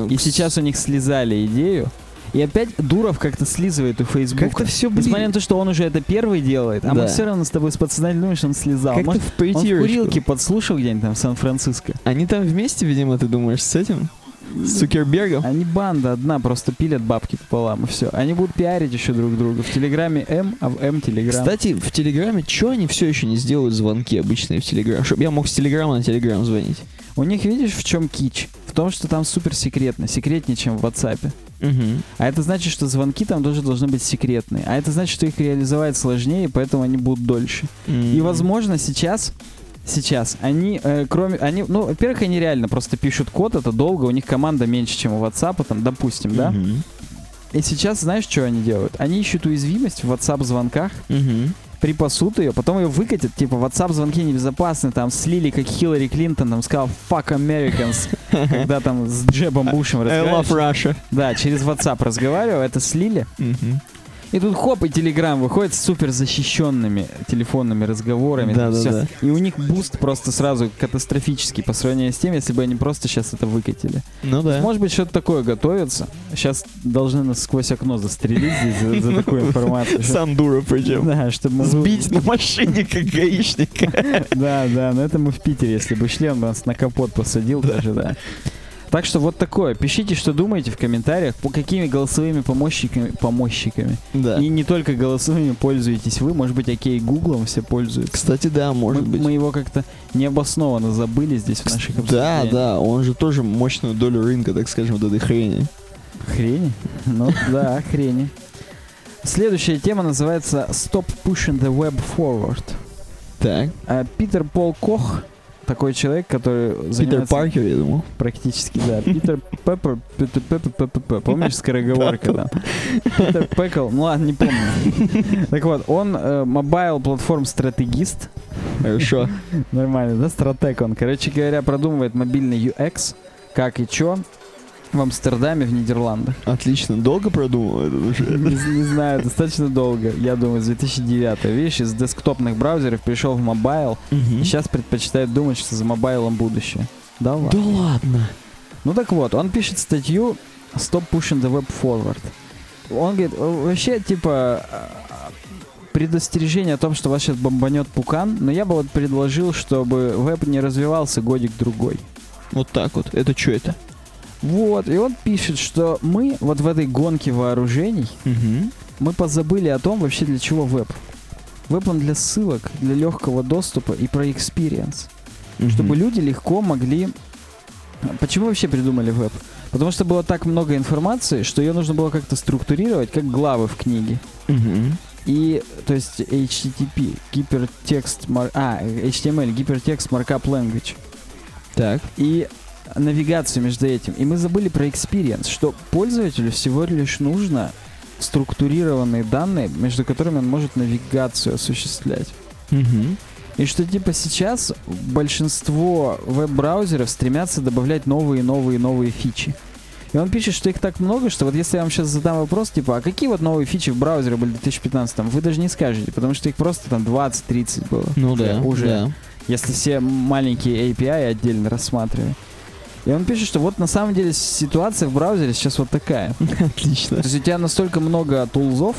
И сейчас у них слезали идею. И опять Дуров как-то слизывает у Фейсбука.
Как-то все, блин,
Несмотря на то, что он уже это первый делает, а мы
Да.
все равно с тобой с подсознательным думаем, что он слезал.
как-то
Может,
в
он в
притирочку.
курилке подслушал где-нибудь там в Сан-Франциско.
Они там вместе, видимо, ты думаешь, с этим? С Цукербергом?
Они банда одна, просто пилят бабки пополам, и все. Они будут пиарить еще друг друга. В Телеграме М, а в М Телеграм.
Кстати, в Телеграме, что они все еще не сделают звонки обычные в Телеграм? Чтобы я мог с Телеграма на Телеграм звонить.
У них, видишь, в чем кич? В том, что там супер секретно. Секретнее, чем в WhatsApp.
Угу.
А это значит, что звонки там тоже должны быть секретные. А это значит, что их реализовать сложнее, поэтому они будут дольше. И, возможно, сейчас, сейчас они, э, кроме, они, ну, во-первых, они реально просто пишут код, это долго, у них команда меньше, чем у WhatsApp, там, допустим, да? И сейчас, знаешь, что они делают? Они ищут уязвимость в WhatsApp-звонках, припасут ее, потом ее выкатят, типа, WhatsApp-звонки небезопасны, там, слили, как Хиллари Клинтон, там, сказал «fuck Americans», когда там с Джебом Бушем
I love
разговаривал.
Russia.
Да, через WhatsApp разговаривал, это слили. И тут хоп, и Telegram выходит с супер защищенными телефонными разговорами. там всё.
Да-да-да.
И у них буст просто сразу катастрофический по сравнению с тем, если бы они просто сейчас это выкатили.
Ну да.
Может быть, что-то такое готовится. Сейчас должны нас сквозь окно застрелить здесь за, за такую информацию.
Сам дура причем.
Да, чтобы.
Сбить на машине, как гаишника.
Да, да, но это мы в Питере, если бы шли, он нас на капот посадил даже, да. Так что вот такое. Пишите, что думаете в комментариях, по какими голосовыми помощниками, помощниками
Да.
И не только голосовыми пользуетесь вы, может быть, окей, гуглом все пользуются.
Кстати, да, может
мы,
быть.
мы его как-то необоснованно забыли здесь в наших
Да, да, он же тоже мощную долю рынка, так скажем, вот этой хрени.
Хрени? Ну да, хрени. Следующая тема называется Stop Pushing the Web Forward.
Так.
А Питер Пол Кох, такой человек, который
Питер Паркер, я думал.
практически, да. Питер Пеппер, Питер Пеппер, Пеппер, помнишь скороговорка, да? Питер Пекл, ну ладно, не помню. Так вот, он э, мобайл-платформ-стратегист,
Хорошо.
Нормально, да, стратег он. Короче говоря, продумывает мобильный UX, как и чё, в Амстердаме, в Нидерландах.
Отлично. Долго продумал это уже?
Не, не знаю, достаточно долго. Я думаю, с 2009. Видишь, из десктопных браузеров пришел в mobile, и
Мгм.
сейчас предпочитает думать, что за мобайлом будущее. Да
Да
ладно.
ладно.
Ну так вот, он пишет статью «Stop pushing the web forward». Он говорит, вообще, типа, предостережение о том, что вас сейчас бомбанет пукан, но я бы вот предложил, чтобы веб не развивался годик-другой.
Вот так вот. Это что это?
Вот, и он пишет, что мы вот в этой гонке вооружений,
Угу.
мы позабыли о том вообще для чего веб. Веб он для ссылок, для легкого доступа и про experience. Чтобы люди легко могли... Почему вообще придумали веб? Потому что было так много информации, что ее нужно было как-то структурировать, как главы в книге.
Угу.
И, то есть, HTTP, гипертекст, мар- а, HTML, гипертекст markup language.
Так.
И навигацию между этим. И мы забыли про experience, что пользователю всего лишь нужно структурированные данные, между которыми он может навигацию осуществлять.
Угу.
И что типа сейчас большинство веб-браузеров стремятся добавлять новые, новые, новые фичи. И он пишет, что их так много, что вот если я вам сейчас задам вопрос, типа, а какие вот новые фичи в браузере были в 2015 вы даже не скажете, потому что их просто там 20-30 было.
Ну да.
Уже.
Да.
Если все маленькие API отдельно рассматривать. И он пишет, что вот на самом деле ситуация в браузере сейчас вот такая.
Отлично.
То есть у тебя настолько много тулзов,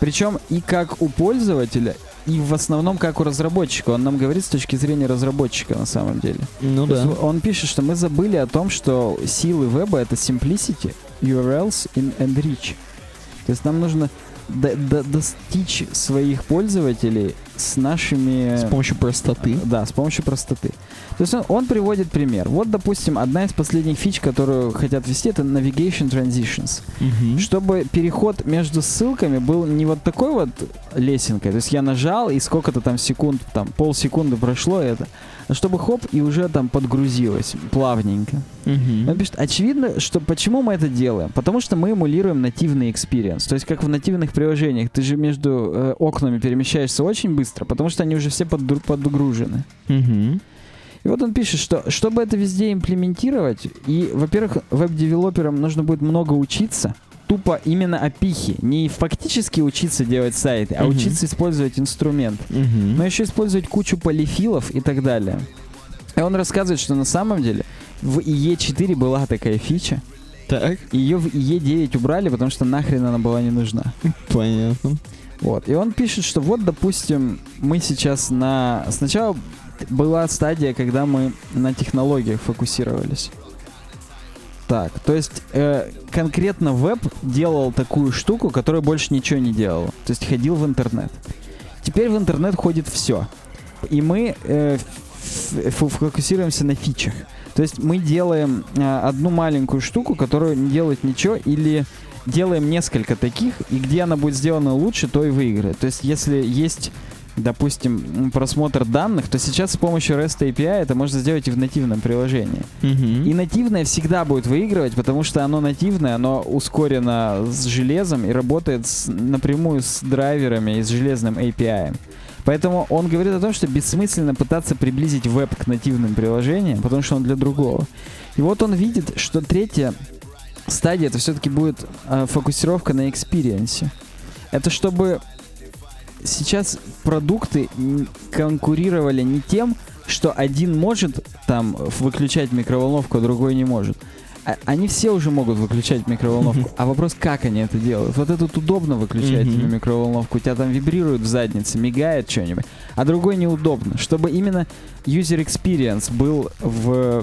причем и как у пользователя, и в основном как у разработчика. Он нам говорит с точки зрения разработчика на самом деле.
Ну
То
да.
он пишет, что мы забыли о том, что силы веба это simplicity, URLs and reach. То есть нам нужно до- до- достичь своих пользователей с нашими...
С помощью простоты.
Да, с помощью простоты. То есть он, он приводит пример. Вот, допустим, одна из последних фич, которую хотят ввести, это Navigation Transitions.
Мгм.
Чтобы переход между ссылками был не вот такой вот лесенкой, то есть я нажал и сколько-то там секунд, там полсекунды прошло это, а чтобы хоп и уже там подгрузилось плавненько.
Мгм.
Он пишет, очевидно, что почему мы это делаем? Потому что мы эмулируем нативный experience. То есть как в нативных приложениях, ты же между э, окнами перемещаешься очень быстро, потому что они уже все подгружены.
Мгм.
И вот он пишет, что чтобы это везде имплементировать, и, во-первых, веб-девелоперам нужно будет много учиться, тупо именно опихи, не фактически учиться делать сайты, а
Мгм.
учиться использовать инструмент,
Мгм.
но еще использовать кучу полифилов и так далее. И он рассказывает, что на самом деле в IE4 была такая фича,
Так,
ее в IE9 убрали, потому что нахрен она была не нужна.
понятно.
Вот. И он пишет, что вот, допустим, мы сейчас на... Сначала была стадия, когда мы на технологиях фокусировались. Так, то есть э, конкретно веб делал такую штуку, которая больше ничего не делала. То есть ходил в интернет. Теперь в интернет ходит все. И мы э, фокусируемся на фичах. То есть мы делаем э, одну маленькую штуку, которая не делает ничего, или делаем несколько таких, и где она будет сделана лучше, то и выиграет. То есть если есть, допустим, просмотр данных, то сейчас с помощью REST API это можно сделать и в нативном приложении.
Мгм.
И нативное всегда будет выигрывать, потому что оно нативное, оно ускорено с железом и работает с- напрямую с драйверами и с железным API. Поэтому он говорит о том, что бессмысленно пытаться приблизить веб к нативным приложениям, потому что он для другого. И вот он видит, что третья стадия это все-таки будет э, фокусировка на экспириенсе. Это чтобы сейчас продукты конкурировали не тем, что один может там выключать микроволновку, а другой не может. А- они все уже могут выключать микроволновку. А вопрос, как они это делают? Вот этот удобно выключать тебе микроволновку, у тебя там вибрирует в заднице, мигает что-нибудь, а другой неудобно. Чтобы именно user experience был в,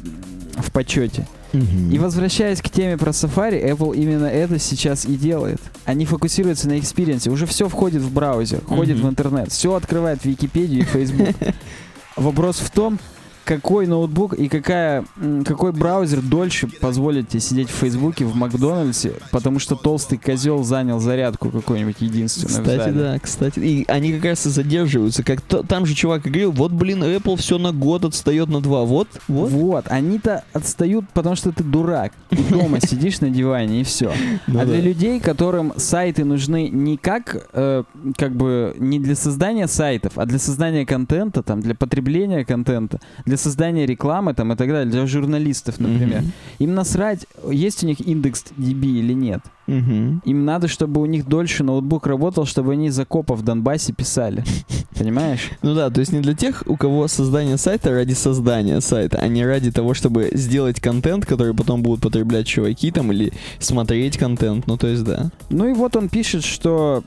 в почете.
Мгм.
И возвращаясь к теме про Safari, Apple именно это сейчас и делает. Они фокусируются на experience е. Уже все входит в браузер, ходит
Мгм.
в интернет, все открывает в Википедию и Facebook. Вопрос в том, какой ноутбук и какая, какой браузер дольше позволит тебе сидеть в Фейсбуке, в Макдональдсе, потому что толстый козел занял зарядку какой-нибудь единственную
Кстати, да, кстати. И они как раз и задерживаются. Как то- там же чувак говорил, вот, блин, Apple все на год отстает на два. Вот, вот.
Вот, они-то отстают, потому что ты дурак. Ты дома сидишь на диване и все.
Ну
а для людей, которым сайты нужны не как, э, как бы, не для создания сайтов, а для создания контента, там, для потребления контента, для создания рекламы, там, и так далее, для журналистов, например.
Мгм.
Им насрать, есть у них индекс DB или нет.
Мгм.
Им надо, чтобы у них дольше ноутбук работал, чтобы они из окопа в Донбассе писали. Понимаешь?
Ну да, то есть не для тех, у кого создание сайта ради создания сайта, а не ради того, чтобы сделать контент, который потом будут потреблять чуваки там или смотреть контент. Ну то есть да.
Ну и вот он пишет, что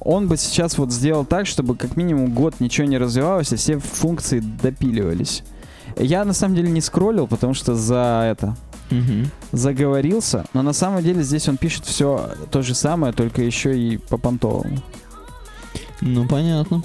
он бы сейчас вот сделал так, чтобы как минимум год ничего не развивалось, и все функции допиливались. Я на самом деле не скроллил, потому что за это
Мгм.
заговорился, но на самом деле здесь он пишет все то же самое, только еще и по понтовому.
Ну понятно.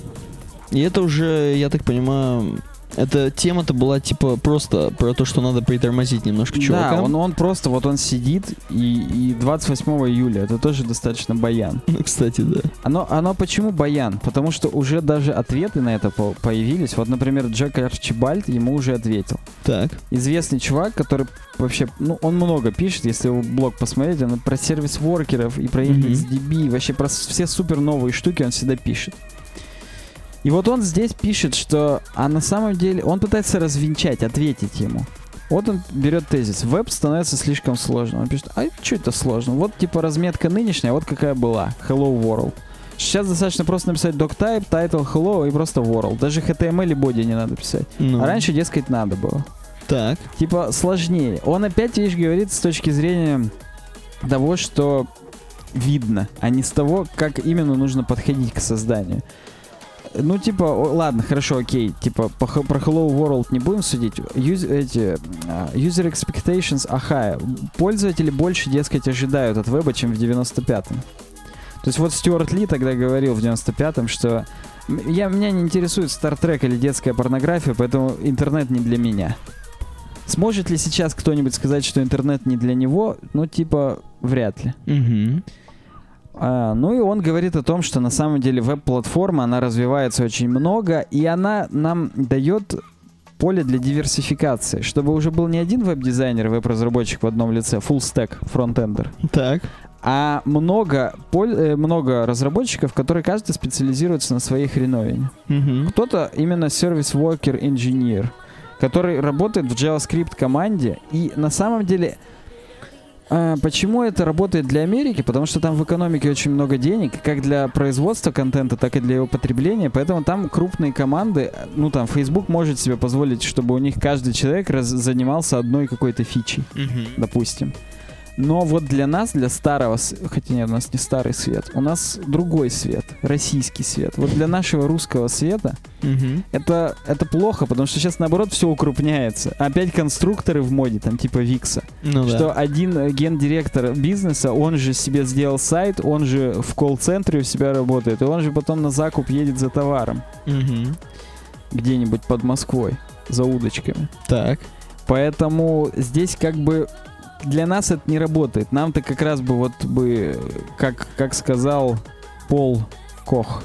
И это уже, я так понимаю, эта тема-то была типа просто про то, что надо притормозить немножко
Да,
чувака.
он, он просто вот он сидит, и, и 28 июля, это тоже достаточно баян.
Ну, кстати, да.
Оно, оно почему баян? Потому что уже даже ответы на это по- появились. Вот, например, Джек Арчибальд ему уже ответил.
Так.
Известный чувак, который вообще, ну, он много пишет, если его блог посмотреть, он про сервис-воркеров и про
Мгм.
IndexDB, вообще про все супер новые штуки он всегда пишет. И вот он здесь пишет, что, а на самом деле, он пытается развенчать, ответить ему. Вот он берет тезис. Веб становится слишком сложным. Он пишет, а что это сложно? Вот типа разметка нынешняя, вот какая была. Hello World. Сейчас достаточно просто написать doctype, title hello и просто world. Даже HTML и боди не надо писать.
Ну,
А раньше, дескать, надо было.
Так.
Типа сложнее. Он опять, видишь, говорит с точки зрения того, что видно, а не с того, как именно нужно подходить к созданию. Ну, типа, ладно, хорошо, окей. Типа, по про Hello World не будем судить. Юз- эти, а, user expectations are high. Пользователи больше, дескать, ожидают от веба, чем в 95-м. То есть вот Стюарт Ли тогда говорил в 95-м, что «М- я, меня не интересует Стартрек или детская порнография, поэтому интернет не для меня. Сможет ли сейчас кто-нибудь сказать, что интернет не для него? Ну, типа, вряд ли.
Мгм.
А, ну и он говорит о том, что на самом деле веб-платформа, она развивается очень много, и она нам дает поле для диверсификации, чтобы уже был не один веб-дизайнер, веб-разработчик в одном лице, full stack, фронтендер,
Так.
а много, поль- э, много разработчиков, которые каждый специализируется на своей хреновине.
Мгм.
Кто-то именно engineer, который работает в JavaScript команде. И на самом деле, почему это работает для Америки? Потому что там в экономике очень много денег, как для производства контента, так и для его потребления. Поэтому там крупные команды, ну там Facebook может себе позволить, чтобы у них каждый человек раз- занимался одной какой-то фичей
Мгм.
допустим. Но вот для нас, для старого, хотя нет, у нас не старый свет, у нас другой свет, российский свет. Вот для нашего русского света
Мгм.
это, это плохо, потому что сейчас наоборот все укрупняется. Опять конструкторы в моде, там типа Викса.
Ну да.
Что один э, гендиректор бизнеса, он же себе сделал сайт, он же в колл-центре у себя работает, и он же потом на закуп едет за товаром
Мгм.
где-нибудь под Москвой за удочками.
Так.
Поэтому здесь как бы для нас это не работает. Нам-то как раз бы вот бы, как, как сказал Пол Кох,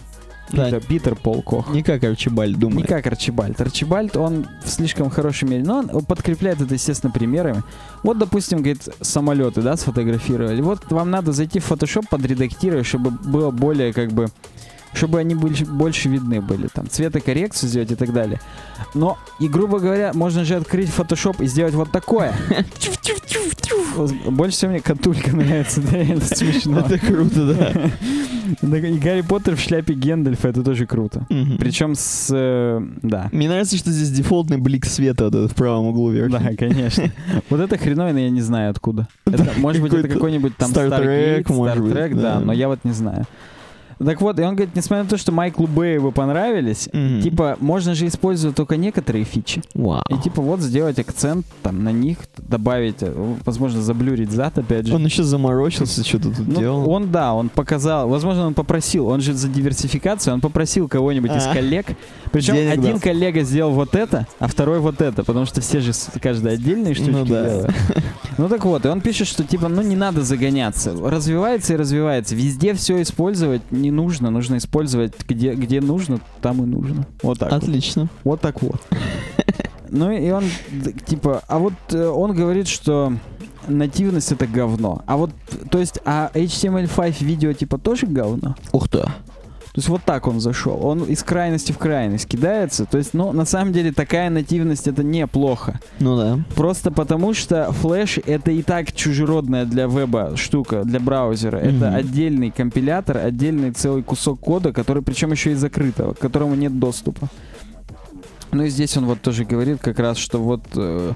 Да.
Питер, Питер Пол Кох.
Не как Арчибальд
Не
думает.
как Арчибальд. Арчибальд, он в слишком хорошей мере. Но он подкрепляет это, естественно, примерами. Вот, допустим, говорит, самолеты, да, сфотографировали. Вот вам надо зайти в Photoshop, подредактировать, чтобы было более, как бы, чтобы они были, больше видны были. Там, цветокоррекцию сделать и так далее. Но, и, грубо говоря, можно же открыть Photoshop и сделать вот такое. Больше всего мне Катулька нравится, да, это смешно.
Это круто, да.
И Гарри Поттер в шляпе Гендальфа, это тоже круто. Причем с... э, да.
Мне нравится, что здесь дефолтный блик света вот этот в правом углу вверху.
Да, конечно. Вот это хреновина я не знаю откуда. Это, может быть, это какой-нибудь там
Star Trek,
Star Trek, да. но я вот не знаю. Так вот, и он говорит, несмотря на то, что Майклу Бэю понравились,
Мгм.
типа, можно же использовать только некоторые фичи.
Вау.
И типа вот сделать акцент там на них, добавить, э, возможно, заблюрить зад, опять же.
Он еще заморочился, что-то тут
Ну,
делал.
он, да, он показал, возможно, он попросил, он же за диверсификацию, он попросил кого-нибудь из
А.
коллег. Причем
Денег
один
дал.
коллега сделал вот это, а второй вот это, потому что все же каждый отдельные штучки
Ну да.
делают. Ну так вот, и он пишет, что типа, ну не надо загоняться. Развивается и развивается. Везде все использовать не нужно, нужно использовать где, где нужно, там и нужно. Вот так. вот.
Отлично.
Вот так вот. Ну и он, типа, а вот э, он говорит, что нативность это говно. А вот, то есть, а HTML5 видео типа тоже говно?
Ух ты.
То есть вот так он зашел. Он из крайности в крайность кидается. То есть, ну, на самом деле такая нативность это неплохо.
Ну да.
Просто потому что Flash это и так чужеродная для веба штука, для браузера.
Мгм.
Это отдельный компилятор, отдельный целый кусок кода, который причем еще и закрытого, к которому нет доступа. Ну и здесь он вот тоже говорит как раз, что вот э,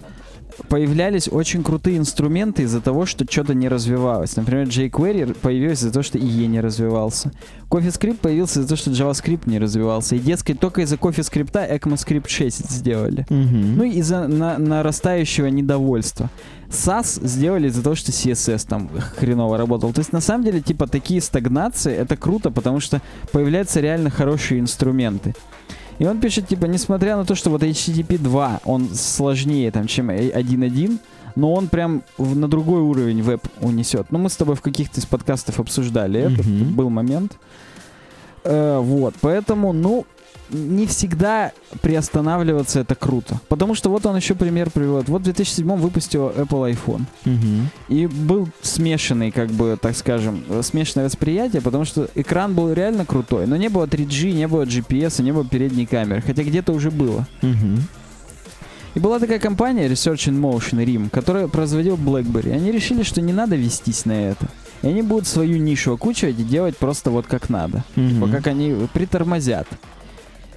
появлялись очень крутые инструменты из-за того, что что-то не развивалось. Например, jQuery появился из-за того, что IE не развивался. CoffeeScript появился из-за того, что JavaScript не развивался. И, дескать, только из-за CoffeeScript ECMAScript 6 сделали.
Мгм.
Ну и из-за на- нарастающего недовольства. SAS сделали из-за того, что CSS там хреново работал. То есть на самом деле, типа, такие стагнации, это круто, потому что появляются реально хорошие инструменты. И он пишет, типа, несмотря на то, что вот HTTP 2, он сложнее, там, чем 1.1, но он прям в- на другой уровень веб унесет. Ну, мы с тобой в каких-то из подкастов обсуждали это,
Мгм.
был момент. Э, вот, поэтому, ну, не всегда приостанавливаться это круто. Потому что вот он еще пример приводит. Вот в 2007 выпустил Apple iPhone.
Мгм.
И был смешанный, как бы, так скажем, смешанное восприятие, потому что экран был реально крутой, но не было 3G, не было GPS, не было передней камеры, хотя где-то уже было.
Мгм.
И была такая компания Research in Motion RIM, которая производила BlackBerry. Они решили, что не надо вестись на это. И они будут свою нишу окучивать и делать просто вот как надо.
Мгм.
Типа как они притормозят.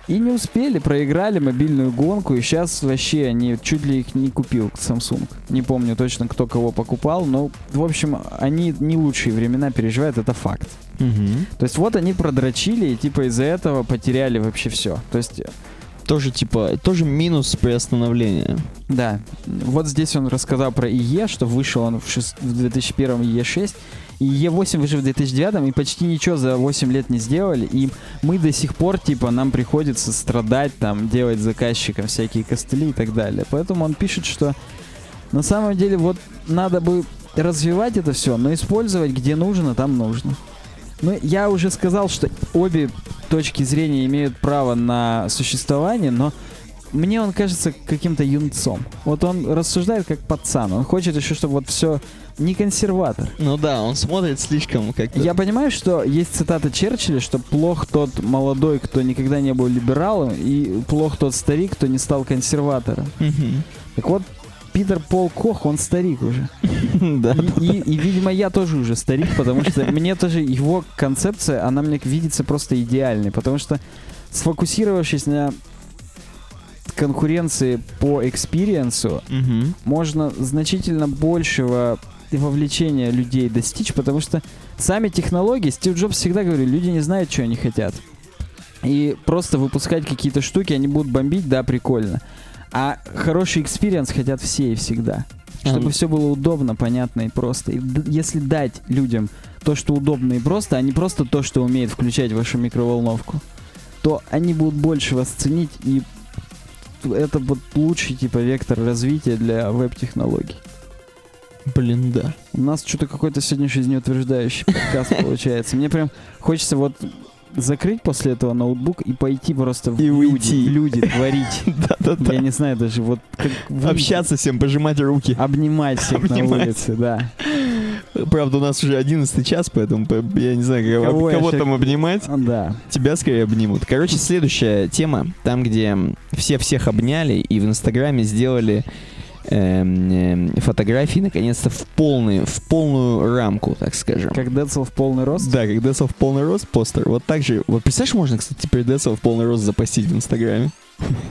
И не успели, проиграли мобильную гонку, и сейчас вообще они чуть ли их не купил Samsung. Не помню точно, кто кого покупал, но, в общем, они не лучшие времена переживают, это факт.
Мгм.
То есть вот они продрочили, и типа из-за этого потеряли вообще все. То есть,
Тоже типа, тоже минус приостановления.
да, вот здесь он рассказал про ИЕ, что вышел он в, шест- в 2001 ИЕ-6, и ИЕ-8 вышел в 2009, и почти ничего за 8 лет не сделали, и мы до сих пор, типа, нам приходится страдать, там, делать заказчикам всякие костыли и так далее. Поэтому он пишет, что на самом деле вот надо бы развивать это все, но использовать где нужно, там нужно. Ну, я уже сказал, что обе точки зрения имеют право на существование, но мне он кажется каким-то юнцом. Вот он рассуждает как пацан. Он хочет еще, чтобы вот все не консерватор.
Ну да, он смотрит слишком как
Я понимаю, что есть цитата Черчилля, что плох тот молодой, кто никогда не был либералом, и плох тот старик, кто не стал консерватором. Так вот, Питер Пол Кох, он старик уже.
Да.
И, и- видимо, я тоже уже старик, потому что мне тоже его концепция, она мне видится просто идеальной, потому что сфокусировавшись на конкуренции по experience у,
Мгм.
можно значительно большего вовлечения людей достичь, потому что сами технологии, Стив Джобс всегда говорил, люди не знают, что они хотят. И просто выпускать какие-то штуки, они будут бомбить, да, прикольно. А хороший experience хотят все и всегда. Чтобы
А,
все было удобно, понятно и просто. И если дать людям то, что удобно и просто, а не просто то, что умеет включать вашу микроволновку, то они будут больше вас ценить, и это вот лучший типа вектор развития для веб-технологий.
Блин, да.
У нас что-то какой-то сегодня жизнеутверждающий подкаст получается. Мне прям хочется вот закрыть после этого ноутбук и пойти просто в
И
люди,
уйти.
в люди творить.
Да-да-да.
Я не знаю даже, вот как
Общаться всем, пожимать руки.
обнимать всех на улице, да.
Правда, у нас уже 11 час, поэтому по- я не знаю, кого,
Кого
кого там обнимать.
Да.
Тебя скорее обнимут. Короче, следующая тема, там, где все всех обняли и в Инстаграме сделали эм, эм, фотографии, наконец-то, в, полный, в полную рамку, так скажем.
Как Децл в полный рост.
Да, как Децл в полный рост постер. Вот так же. Вот представляешь, можно, кстати, теперь Децл в полный рост запостить в Инстаграме.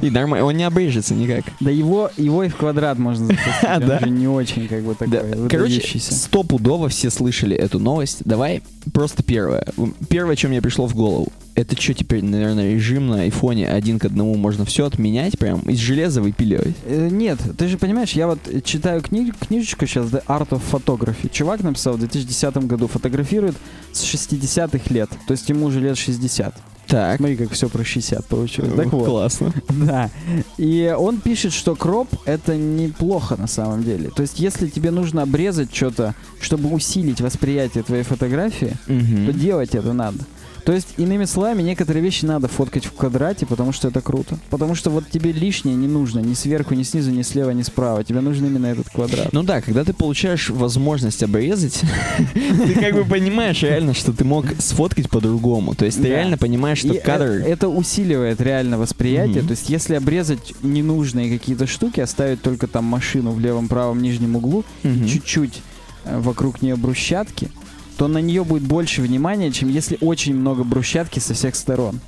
И нормально, он не обрежется никак.
Да его, его и в квадрат можно запустить. Он
да?
же не очень как бы такой
Да. Короче, стопудово все слышали эту новость. Давай просто первое. Первое, что мне пришло в голову. Это что теперь, наверное, режим на айфоне один к одному можно все отменять, прям из железа выпиливать?
Э, Нет, ты же понимаешь, я вот э, читаю кни- книжечку сейчас The Art of Photography. Чувак написал в 2010 году, фотографирует с 60-х лет, то есть ему уже лет 60.
Так.
Смотри, как все про 60 получилось. Так вот,
Классно.
да. И он пишет, что кроп это неплохо на самом деле. То есть, если тебе нужно обрезать что-то, чтобы усилить восприятие твоей фотографии, то
Мгм.
делать это надо. То есть, иными словами, некоторые вещи надо фоткать в квадрате, потому что это круто. Потому что вот тебе лишнее не нужно ни сверху, ни снизу, ни слева, ни справа. Тебе нужен именно этот квадрат.
Ну да, когда ты получаешь возможность обрезать, ты как бы понимаешь реально, что ты мог сфоткать по-другому. То есть ты реально понимаешь, что кадр...
э- это усиливает реально восприятие. То есть, если обрезать ненужные какие-то штуки, оставить только там машину в левом правом нижнем углу, чуть-чуть э, вокруг нее брусчатки, то на нее будет больше внимания, чем если очень много брусчатки со всех сторон.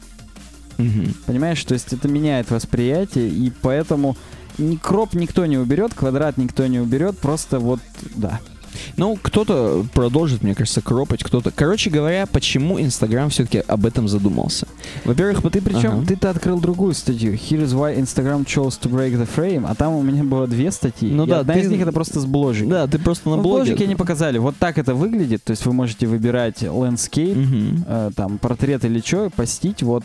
Мгм.
Понимаешь, то есть это меняет восприятие, и поэтому ни кроп никто не уберет, квадрат никто не уберет, просто вот, да.
Ну, кто-то продолжит, мне кажется, кропать, кто-то... Короче говоря, почему Инстаграм все-таки об этом задумался? Во-первых,
Ты причем,
Ага.
ты-то открыл другую статью. Here's why Instagram chose to break the frame, а там у меня было две статьи.
Ну
и
да,
одна
ты-
из них это просто с бложек.
Да, ты просто на
Ну,
блоге...
бложике они показали. Вот так это выглядит. То есть вы можете выбирать landscape,
Мгм.
э, там, портрет или что, постить, вот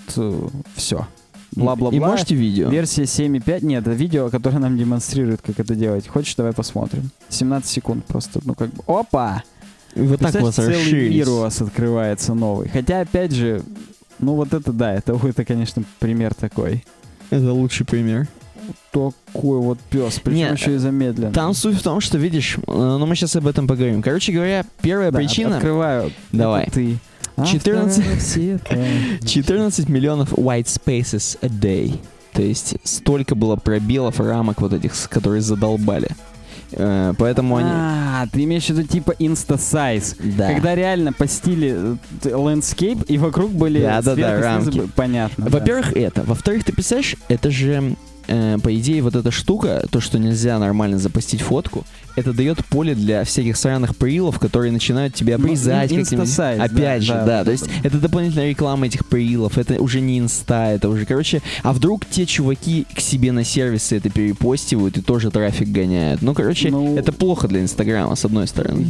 все. Бла-бла-бла.
И можете видео?
Версия 7.5. Нет, это видео, которое нам демонстрирует, как это делать. Хочешь, давай посмотрим. 17 секунд просто. Ну, как бы... Опа!
И вот так вас
целый мир у вас открывается новый. Хотя, опять же, ну вот это да, это, это конечно, пример такой.
Это лучший пример.
Такой вот пес, причем
Не,
еще и замедленно.
Там суть в том, что, видишь, э, ну мы сейчас об этом поговорим. Короче говоря, первая
Да,
причина...
Открываю.
Давай.
Это ты.
14
Автор света.
14 миллионов white spaces a day. То есть столько было пробелов, рамок вот этих, которые задолбали. Э, Поэтому они...
А, ты имеешь в виду типа инста-сайз.
Да.
Когда реально постили э, т- landscape, и вокруг были сверху и снизу
рамки.
Понятно. да.
Во-первых, это. Во-вторых, ты представляешь, это же, э, по идее, вот эта штука, то, что нельзя нормально запостить фотку, это дает поле для всяких сраных прилов, которые начинают тебя
Ну,
обрезать. как-нибудь.
InstaSize, да,
Опять же,
да,
да, то есть это дополнительная реклама этих прилов, это уже не инста, это уже, короче, а вдруг те чуваки к себе на сервисы это перепостивают и тоже трафик гоняют. Ну, короче,
Ну,
это плохо для Инстаграма, с одной стороны.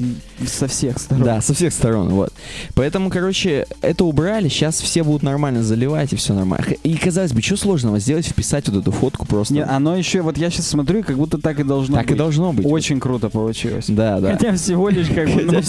Со всех сторон.
Да, со всех сторон, вот. Поэтому, короче, это убрали, сейчас все будут нормально заливать, и все нормально. И, казалось бы, что сложного сделать, вписать вот эту фотку просто.
Не, оно еще, вот я сейчас смотрю, как будто так и должно
так
быть.
и должно быть.
Очень круто получилось.
Да, да.
Хотя всего лишь как бы, ну,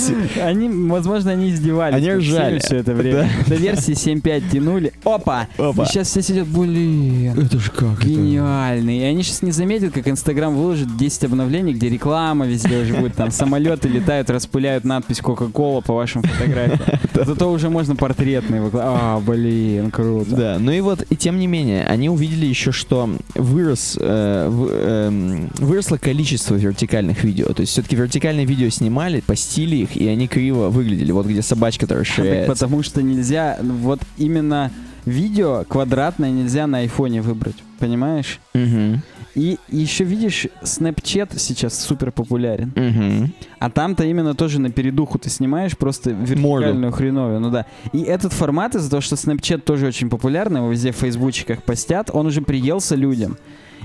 они, возможно, они издевались.
Они ржали.
все это время. До версии 7.5 тянули. Опа!
Опа.
И сейчас все сидят, блин,
Это же как?
гениальный. И они сейчас не заметят, как Инстаграм выложит 10 обновлений, где реклама везде уже будет. Там самолеты летают, распыляют надпись Кока-Кола по вашим фотографиям. Зато уже можно портретный выкладывать. А, блин, круто.
Да, ну и вот, и тем не менее, они увидели еще, что вырос, э, в- эм, выросло количество вертикальных видео. То есть все-таки вертикальные видео снимали, постили их, и они криво выглядели. Вот где собачка-то
Так
расширяется.
потому что нельзя, вот именно видео квадратное нельзя на айфоне выбрать, понимаешь?
Мгм.
И еще видишь, Snapchat сейчас супер популярен.
Мгм.
А там-то именно тоже на передуху ты снимаешь просто вертикальную хреновую. Ну да. И этот формат из-за того, что Snapchat тоже очень популярный, его везде в фейсбучиках постят, он уже приелся людям.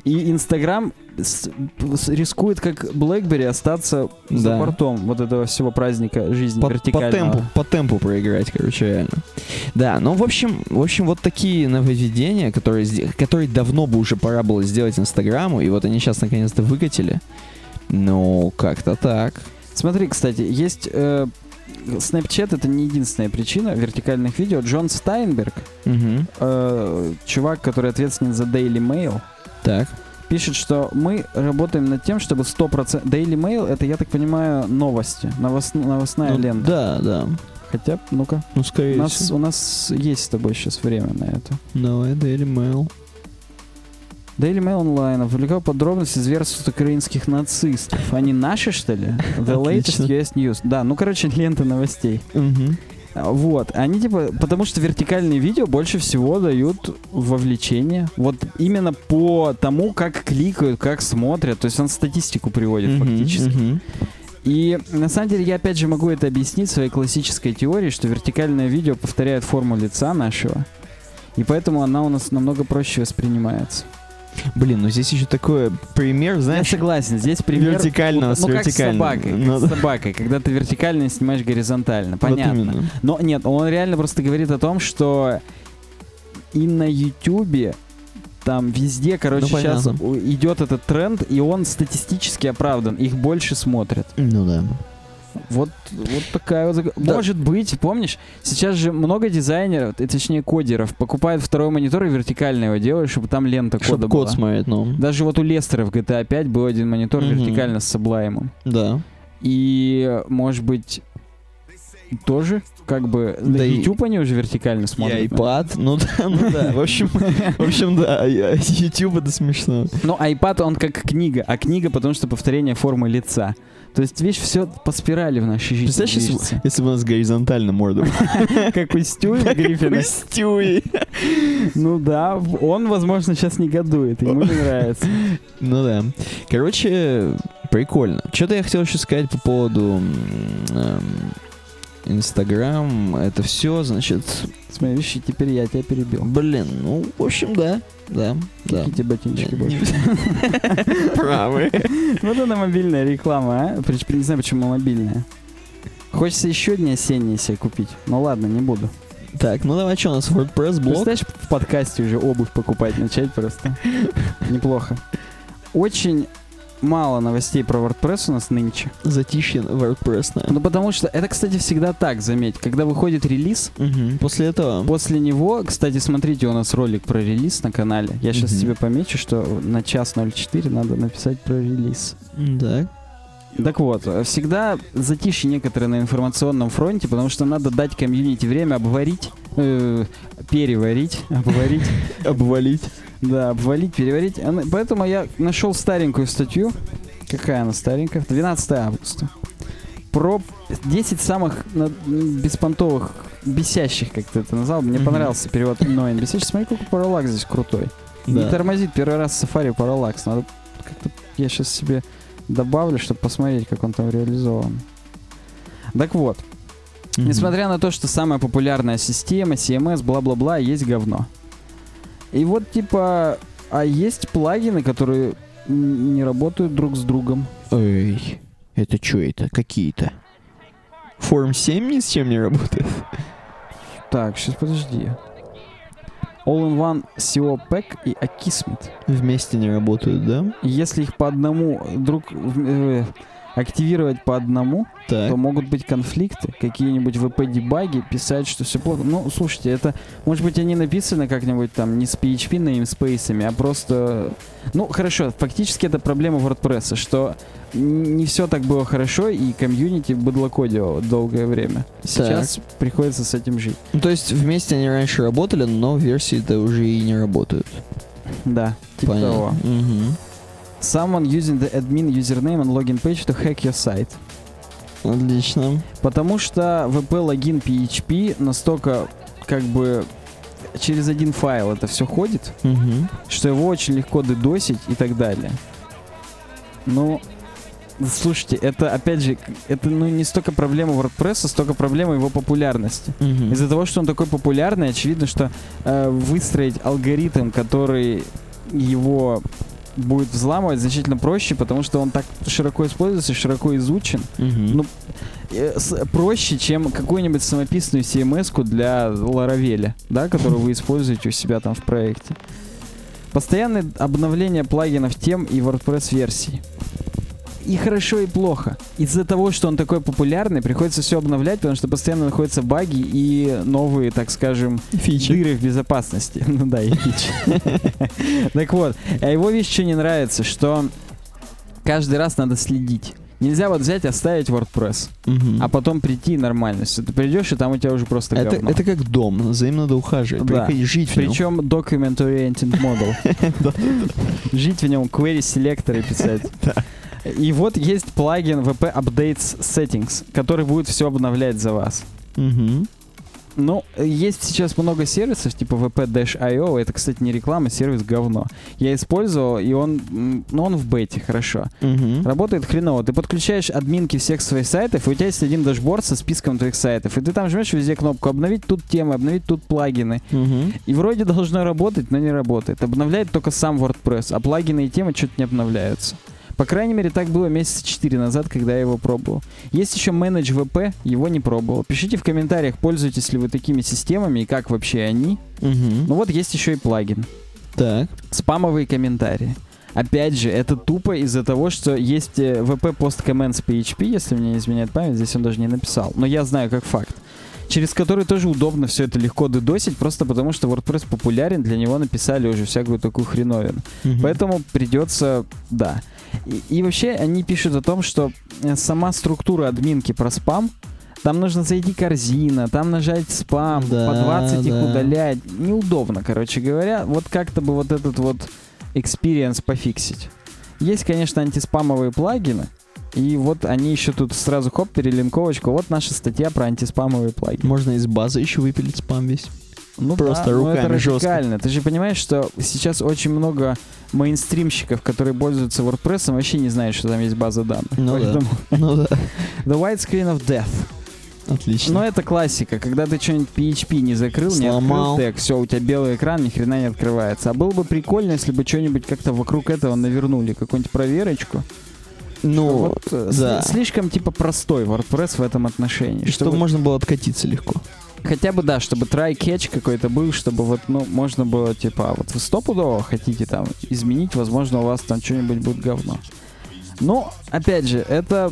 И Инстаграм рискует, как BlackBerry, остаться за
Да.
бортом вот этого всего праздника жизни
По, по
вертикального.
темпу, по темпу проиграть, короче, реально. Да, ну, в общем, в общем, вот такие нововведения, которые, которые давно бы уже пора было сделать Инстаграму, и вот они сейчас наконец-то выкатили. Ну, как-то так.
Смотри, кстати, есть... э, Snapchat это не единственная причина вертикальных видео. Джон Стайнберг,
Мгм.
э, чувак, который ответственен за Daily Mail,
Так.
пишет, что мы работаем над тем, чтобы 100%... Daily Mail это, я так понимаю, новости, новос- новостная
Ну,
лента.
Да, да.
Хотя, ну-ка,
Ну,
у
скорее
нас,
всего.
у нас есть с тобой сейчас время на это.
Давай, Daily Mail.
Daily Mail Online опубликовал подробности зверств украинских нацистов. Они наши, что ли? The latest. US News. Да, ну, короче, лента новостей.
Мгм.
Вот, они типа, потому что вертикальные видео больше всего дают вовлечение. Вот именно по тому, как кликают, как смотрят. То есть он статистику приводит
Мгм,
фактически.
мгм.
И на самом деле я опять же могу это объяснить своей классической теорией, что вертикальное видео повторяет форму лица нашего. И поэтому она у нас намного проще воспринимается.
Блин, ну здесь еще такой пример, знаешь,
я согласен, здесь пример...
вертикального с
ну, как с собакой, как
Ну,
с собакой, когда ты вертикально снимаешь горизонтально.
вот
Понятно.
именно.
Но нет, он реально просто говорит о том, что и на Ютубе там везде, короче,
Ну,
сейчас Вот, вот такая вот...
Да.
Может быть, помнишь, сейчас же много дизайнеров, э, точнее кодеров, покупают второй монитор и вертикально его делают, чтобы там лента кода
Чтобы
была.
код смотреть, ну.
Даже вот у Лестера в GTA 5 был один монитор
Мгм.
вертикально с саблаймом.
Да.
И, может быть, тоже, как бы,
Да и-
YouTube они уже вертикально
И
смотрят.
iPad, ну да, ну да. В общем, в общем, да, я- YouTube это смешно.
Ну, iPad, он как книга, а книга потому что повторение формы лица. То есть, видишь, все по спирали в нашей жизни
Представляешь, если, если бы у нас горизонтально морда?
Как у Стюи Гриффина.
Стюи.
Ну да, он, возможно, сейчас негодует, ему не нравится.
Ну да. Короче, прикольно. Что-то я хотел еще сказать по поводу эм, Инстаграм. Это все, значит,
Смотри, видишь, и теперь я тебя перебил.
блин, ну, в общем, да, да, да.
Какие тебе ботиночки больше?
Правы.
Вот она мобильная реклама, а? Прич- Не знаю, почему мобильная. Хочется еще одни осенние себе купить. Ну ладно, не буду.
Так, ну давай, что у нас WordPress блог?
Представляешь, в подкасте уже обувь покупать начать просто. Неплохо. Очень мало новостей про WordPress у нас нынче.
Затишье WordPress,
Ну потому что это, кстати, всегда так, заметь. Когда выходит релиз,
Мгм. После этого...
после него, кстати, смотрите, у нас ролик про релиз на канале. Я сейчас тебе помечу, что на час 04 надо написать про релиз.
Да.
Так вот, всегда затишье некоторые на информационном фронте, потому что надо дать комьюнити время обварить, э, переварить, обварить,
Обвалить.
Да, обвалить, переварить. Она- Поэтому я нашел старенькую статью. Какая она старенькая? 12 августа. Про 10 самых беспонтовых, бесящих, как ты это назвал. Мне понравился перевод annoying бесящий. Смотри, какой параллакс здесь крутой.
Да.
Не тормозит первый раз Safari параллакс. Надо как-то я сейчас себе добавлю, чтобы посмотреть, как он там реализован. Так вот, несмотря на то, что самая популярная система, CMS, бла-бла-бла, есть говно. И вот типа, а есть плагины, которые не работают друг с другом.
Ой, это что это? Какие-то? Форм 7 ни с чем не работает?
Так, сейчас подожди. All-in-One SEO Pack и Akismet.
Вместе не работают, да?
Если их по одному друг э, активировать по одному,
Так.
то могут быть конфликты, какие-нибудь VP-дебаги, писать, что все плохо. Ну, слушайте, это, может быть, они написаны как-нибудь там не с PHP namespace'ами, а просто... Ну, хорошо, фактически это проблема WordPress, что не все так было хорошо, и комьюнити быдлокодило долгое время. Сейчас приходится с этим жить.
Ну, то есть вместе они раньше работали, но версии-то уже и не работают.
Да, типа
Понятно.
того.
Мгм.
Someone using the admin username and login page to hack your site.
Отлично.
Потому что VP-логин PHP настолько как бы через один файл это все ходит,
Мгм.
что его очень легко дедосить и так далее. Ну, слушайте, это опять же, это ну не столько проблема WordPress, столько проблема его популярности.
Мгм.
Из-за того, что он такой популярный, очевидно, что э, выстроить алгоритм, который его будет взламывать, значительно проще, потому что он так широко используется, широко изучен.
Мгм.
Ну, э, проще, чем какую-нибудь самописную CMS-ку для Laravel, да, которую вы используете у себя там в проекте. Постоянное обновление плагинов тем и WordPress версий. И хорошо, и плохо. Из-за того, что он такой популярный, приходится все обновлять, потому что постоянно находятся баги и новые, так скажем,
Фичи.
дыры в безопасности. Ну да, и фичи. Так вот, а его вещь что не нравится, что каждый раз надо следить. Нельзя вот взять, оставить WordPress,
Мгм.
а потом прийти и нормально. всё. Ты придешь, и там у тебя уже просто
это,
говно.
это как дом, за ним надо ухаживать,
Да.
жить в нем.
Причем document oriented model. Жить в нем, query селекторы писать. И вот есть плагин WP Updates Settings, который будет все обновлять за вас.
Мгм.
Ну, есть сейчас много сервисов, типа WP-IO, это, кстати, не реклама, сервис говно. Я использовал, и он, ну, он в бете, хорошо.
Мгм.
Работает хреново. Ты подключаешь админки всех своих сайтов, и у тебя есть один дашборд со списком твоих сайтов. И ты там жмешь везде кнопку «Обновить тут темы», «Обновить тут плагины».
Мгм.
И вроде должно работать, но не работает. Обновляет только сам WordPress, а плагины и темы что-то не обновляются. По крайней мере, так было месяца 4 назад, когда я его пробовал. Есть еще Manage VP, его не пробовал. Пишите в комментариях, пользуетесь ли вы такими системами и как вообще они.
Мгм.
Ну вот есть еще и плагин.
Так.
Спамовые комментарии. Опять же, это тупо из-за того, что есть VP Post Comments PHP, если мне не изменяет память, здесь он даже не написал, но я знаю как факт, через который тоже удобно все это легко дедосить, просто потому что WordPress популярен, для него написали уже всякую такую хреновину.
Мгм.
Поэтому придется, да. И, и вообще они пишут о том, что э, сама структура админки про спам, там нужно зайти корзина, там нажать спам,
Да,
по 20 их
да.
удалять. Неудобно, короче говоря. Вот как-то бы вот этот вот experience пофиксить. Есть, конечно, антиспамовые плагины, и вот они еще тут сразу хоп, перелинковочку. Вот наша статья про антиспамовые плагины.
Можно из базы еще выпилить спам весь.
Ну
Просто
да, это
руками жестко.
радикально. Ты же понимаешь, что сейчас очень много мейнстримщиков, которые пользуются WordPress, вообще не знают, что там есть база данных.
Ну да.
Поэтому
Ну да.
The White Screen of Death.
Отлично.
Но это классика, когда ты что-нибудь PHP не закрыл, не
Сломал.
открыл тег, все, у тебя белый экран, ни хрена не открывается. А было бы прикольно, если бы что-нибудь как-то вокруг этого навернули, какую-нибудь проверочку.
ну,
вот э,
да.
сли- слишком типа простой WordPress в этом отношении.
чтобы
Чтобы
можно было откатиться легко.
Хотя бы, да, чтобы try-catch какой-то был, чтобы вот, ну, можно было, типа, а вот вы стопудово хотите там изменить, возможно, у вас там что-нибудь будет говно. Ну, опять же, это...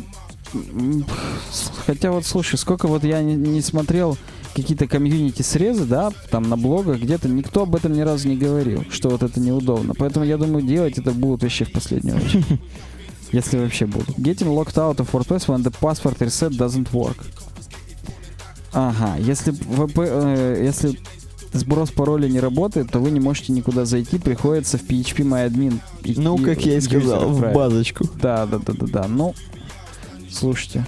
Хотя вот, слушай, сколько вот я не, не смотрел какие-то комьюнити срезы, да, там на блогах где-то, никто об этом ни разу не говорил, что вот это неудобно. Поэтому я думаю, делать это будут вообще в последнюю очередь. Если вообще будут. Getting locked out of WordPress when the password reset doesn't work. Ага, если VP, э, если сброс пароля не работает, то вы не можете никуда зайти, приходится в PHP MyAdmin.
Ну, как я и сказал, в базочку.
Да, да, да, да, да. Ну, слушайте.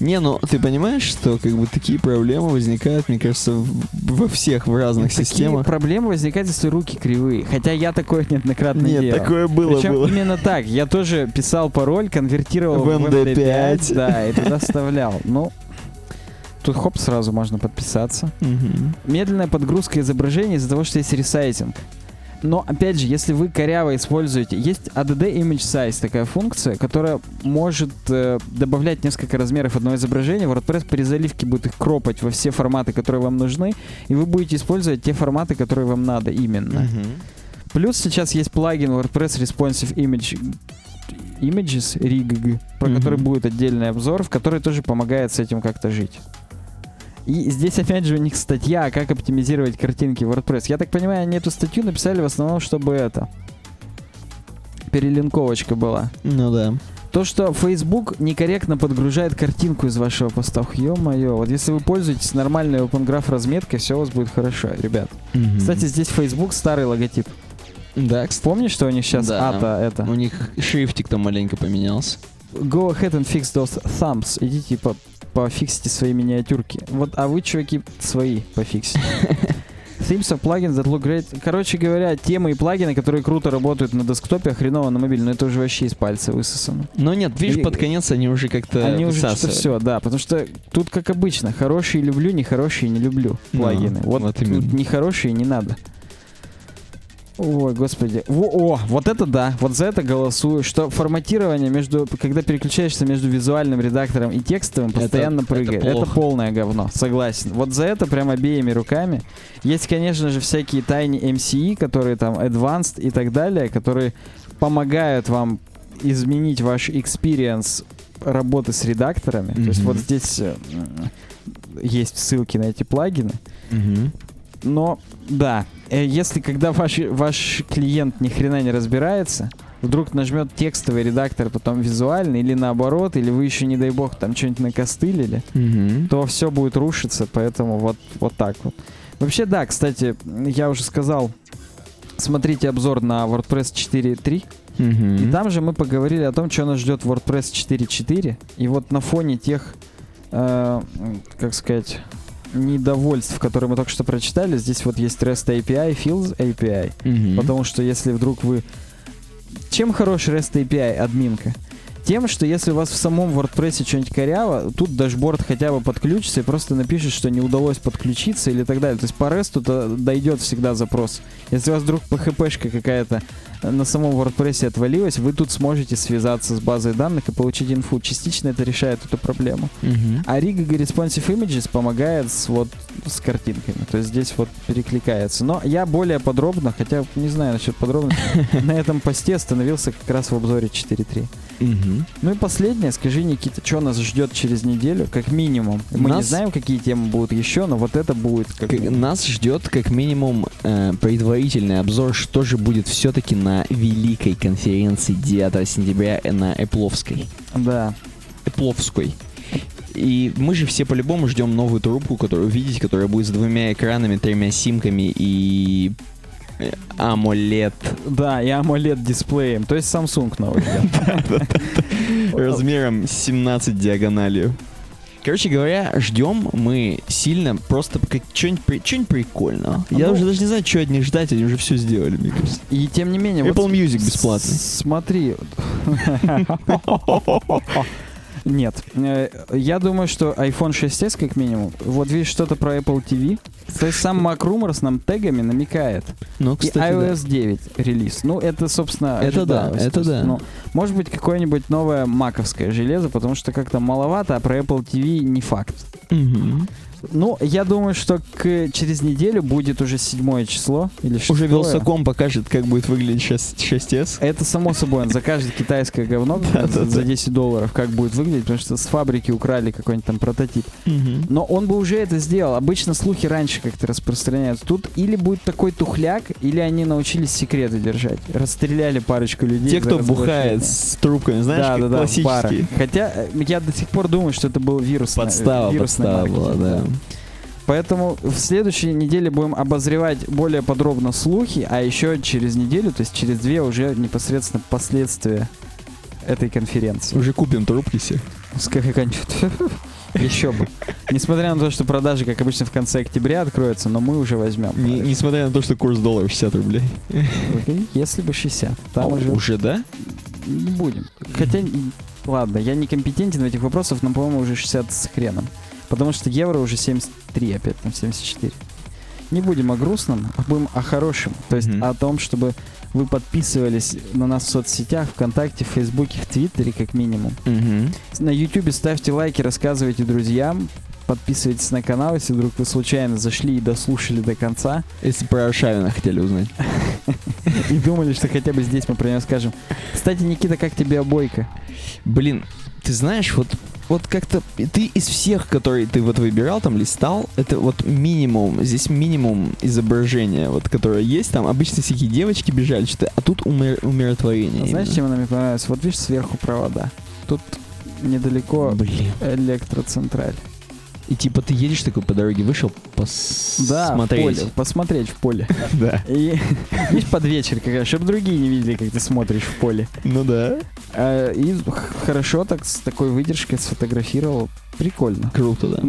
Не, ну ты понимаешь, что как бы такие проблемы возникают, мне кажется, в- во всех в разных
Такие
системах.
проблемы возникают, если руки кривые. Хотя я такое неоднократно
Нет,
делал.
такое было,
Причем
было.
именно так. Я тоже писал пароль, конвертировал
В
в
MD5.
MD5, да, и туда вставлял. Ну, тут хоп, сразу можно подписаться.
Мгм.
медленная подгрузка изображения из-за того, что есть ресайзинг. Но, опять же, если вы коряво используете... Есть ADD Image Size, такая функция, которая может э, добавлять несколько размеров одного изображения. WordPress при заливке будет их кропать во все форматы, которые вам нужны, и вы будете использовать те форматы, которые вам надо именно.
Мгм.
Плюс сейчас есть плагин WordPress Responsive Image Images, RIG, про
Мгм.
который будет отдельный обзор, в который тоже помогает с этим как-то жить. И здесь опять же у них статья, как оптимизировать картинки в WordPress. Я так понимаю, они эту статью написали в основном, чтобы это перелинковочка была.
Ну да.
То, что Facebook некорректно подгружает картинку из вашего поста. Ё-моё, вот если вы пользуетесь нормальной Open Graph разметкой, все у вас будет хорошо, ребят.
Мгм.
Кстати, здесь Facebook старый логотип.
да, кстати,
Помнишь, что у них сейчас
Да.
ата это?
у них шрифтик там маленько поменялся.
Go ahead and fix those thumbs. Идите по пофиксите свои миниатюрки. Вот, а вы, чуваки, свои пофиксите. Themes of plugins that look great. Короче говоря, темы и плагины, которые круто работают на десктопе, а хреново на мобиле, но это уже вообще из пальца высосано.
Но нет, видишь,
И-
под конец они уже как-то
Они уже
высасывают.
все, да, потому что тут как обычно, хорошие люблю, нехорошие не люблю
Ну,
плагины. вот
вот
тут нехорошие не надо. Ой, господи. Во, о, вот это да, вот за это голосую, что форматирование между, когда переключаешься между визуальным редактором и текстовым,
Это-
постоянно
это
прыгает. Это,
плохо.
полное говно, согласен. Вот за это прям обеими руками. Есть, конечно же, всякие тайни MCE, которые там advanced и так далее, которые помогают вам изменить ваш experience работы с редакторами. То есть вот здесь э, есть ссылки на эти плагины.
Мгм.
Но да, э, если когда ваш, ваш клиент ни хрена не разбирается, вдруг нажмет текстовый редактор, потом визуальный, или наоборот, или вы еще, не дай бог, там что-нибудь накостылили,
Мгм.
то все будет рушиться, поэтому вот, вот так вот. Вообще, да, кстати, я уже сказал, смотрите обзор на WordPress 4.3,
Мгм.
и там же мы поговорили о том, что нас ждет WordPress 4.4. И вот на фоне тех, э, как сказать, недовольств, которые мы только что прочитали, здесь вот есть REST API, Fields API.
Мгм.
Потому что если вдруг вы... Чем хорош REST API, админка? Тем, что если у вас в самом WordPress что-нибудь коряво, тут дашборд хотя бы подключится и просто напишет, что не удалось подключиться или так далее. То есть по REST дойдет всегда запрос. Если у вас вдруг PHP-шка какая-то на самом WordPress отвалилась, вы тут сможете связаться с базой данных и получить инфу. Частично это решает эту проблему.
Мгм.
А Rig Responsive Images помогает с, вот, с картинками. То есть здесь вот перекликается. Но я более подробно, хотя не знаю насчет подробности, на этом посте остановился как раз в обзоре 4.3.
Мгм.
Ну и последнее, скажи, Никита, что нас ждет через неделю, как минимум? Мы не
Нас-
знаем, какие темы будут еще, но вот это будет как
Нас ждет как минимум э, предварительный обзор, что же будет все-таки на великой конференции 9 сентября на Эпловской.
Да.
Эпловской. И мы же все по-любому ждем новую трубку, которую увидеть, которая будет с двумя экранами, тремя симками и э, AMOLED
Да, и AMOLED дисплеем, то есть Samsung новый.
размером 17 диагональю. Короче говоря, ждем мы сильно просто как что-нибудь при- что-нибудь прикольного. Я
Ну-
уже даже не знаю, что от них ждать, они уже все сделали, мне кажется.
И тем не менее... вот
Apple Music
с-
бесплатный.
Смотри. Нет. Э, Я думаю, что iPhone 6s как минимум. Вот видишь что-то про Apple TV. То есть сам Mac Rumors нам тегами намекает.
Ну,
И
кстати, да.
iOS 9 релиз. Ну, это, собственно,
Это да, это
есть,
да.
Ну, может быть, какое-нибудь новое маковское железо, потому что как-то маловато, а про Apple TV не факт.
Мгм.
Ну, я думаю, что к, через неделю будет уже седьмое число или
Уже
шестое.
Вилсаком покажет, как будет выглядеть 6, 6s.
Это само собой, он закажет китайское говно за за 10 долларов, как будет выглядеть, потому что с фабрики украли какой-нибудь там прототип. Но он бы уже это сделал. Обычно слухи раньше как-то распространяются. Тут или будет такой тухляк, или они научились секреты держать. Расстреляли парочку людей.
Те, кто бухает с трубками, знаешь,
да, да, да. Хотя э, я до сих пор думаю, что это был вирус.
Подстава, подстава была, да.
Поэтому в следующей неделе будем обозревать более подробно слухи, а еще через неделю, то есть через две уже непосредственно последствия этой конференции.
Уже купим трубки все.
С какой-нибудь- Еще бы. Несмотря на то, что продажи, как обычно, в конце октября откроются, но мы уже возьмем.
Не- несмотря на то, что курс доллара 60 рублей.
Если бы 60. Там
А,
уже
уже, да?
не будем. Хотя, ладно, я не компетентен в этих вопросах, но, по-моему, уже 60 с хреном. Потому что евро уже 73, опять там 74. Не будем о грустном, а будем о хорошем. То есть
Мгм.
о том, чтобы вы подписывались на нас в соцсетях, ВКонтакте, в Фейсбуке, в Твиттере, как минимум.
Мгм.
На Ютубе ставьте лайки, рассказывайте друзьям, подписывайтесь на канал, если вдруг вы случайно зашли и дослушали до конца
Если про Аршавина хотели узнать.
и думали, что хотя бы здесь мы про него скажем. Кстати, Никита, как тебе обойка?
Блин, ты знаешь, вот, вот как-то ты из всех, которые ты вот выбирал, там листал, это вот минимум, здесь минимум изображения, вот которое есть, там обычно всякие девочки бежали, что-то, а тут умир- умиротворение.
А знаешь, чем она мне понравилась? Вот видишь, сверху провода. Тут недалеко
Блин.
электроцентраль.
И типа ты едешь такой по дороге, вышел
Да, в
посмотреть.
поле, посмотреть в поле.
Да.
И видишь, под вечер как чтобы другие не видели, как ты смотришь в поле.
Ну да.
А, И хорошо так с такой выдержкой сфотографировал. Прикольно.
Круто, да.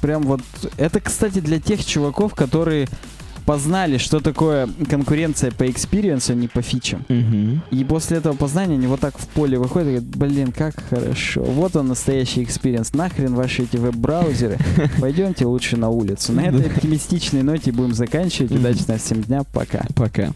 Прям вот... Это, кстати, для тех чуваков, которые познали, что такое конкуренция по experience у, а не по фичам.
Мгм.
И после этого познания они вот так в поле выходят и говорят, блин, как хорошо. Вот он настоящий experience. Нахрен ваши эти веб-браузеры. Пойдемте лучше на улицу. На этой оптимистичной ноте будем заканчивать. Удачного всем дня. Пока.
Пока.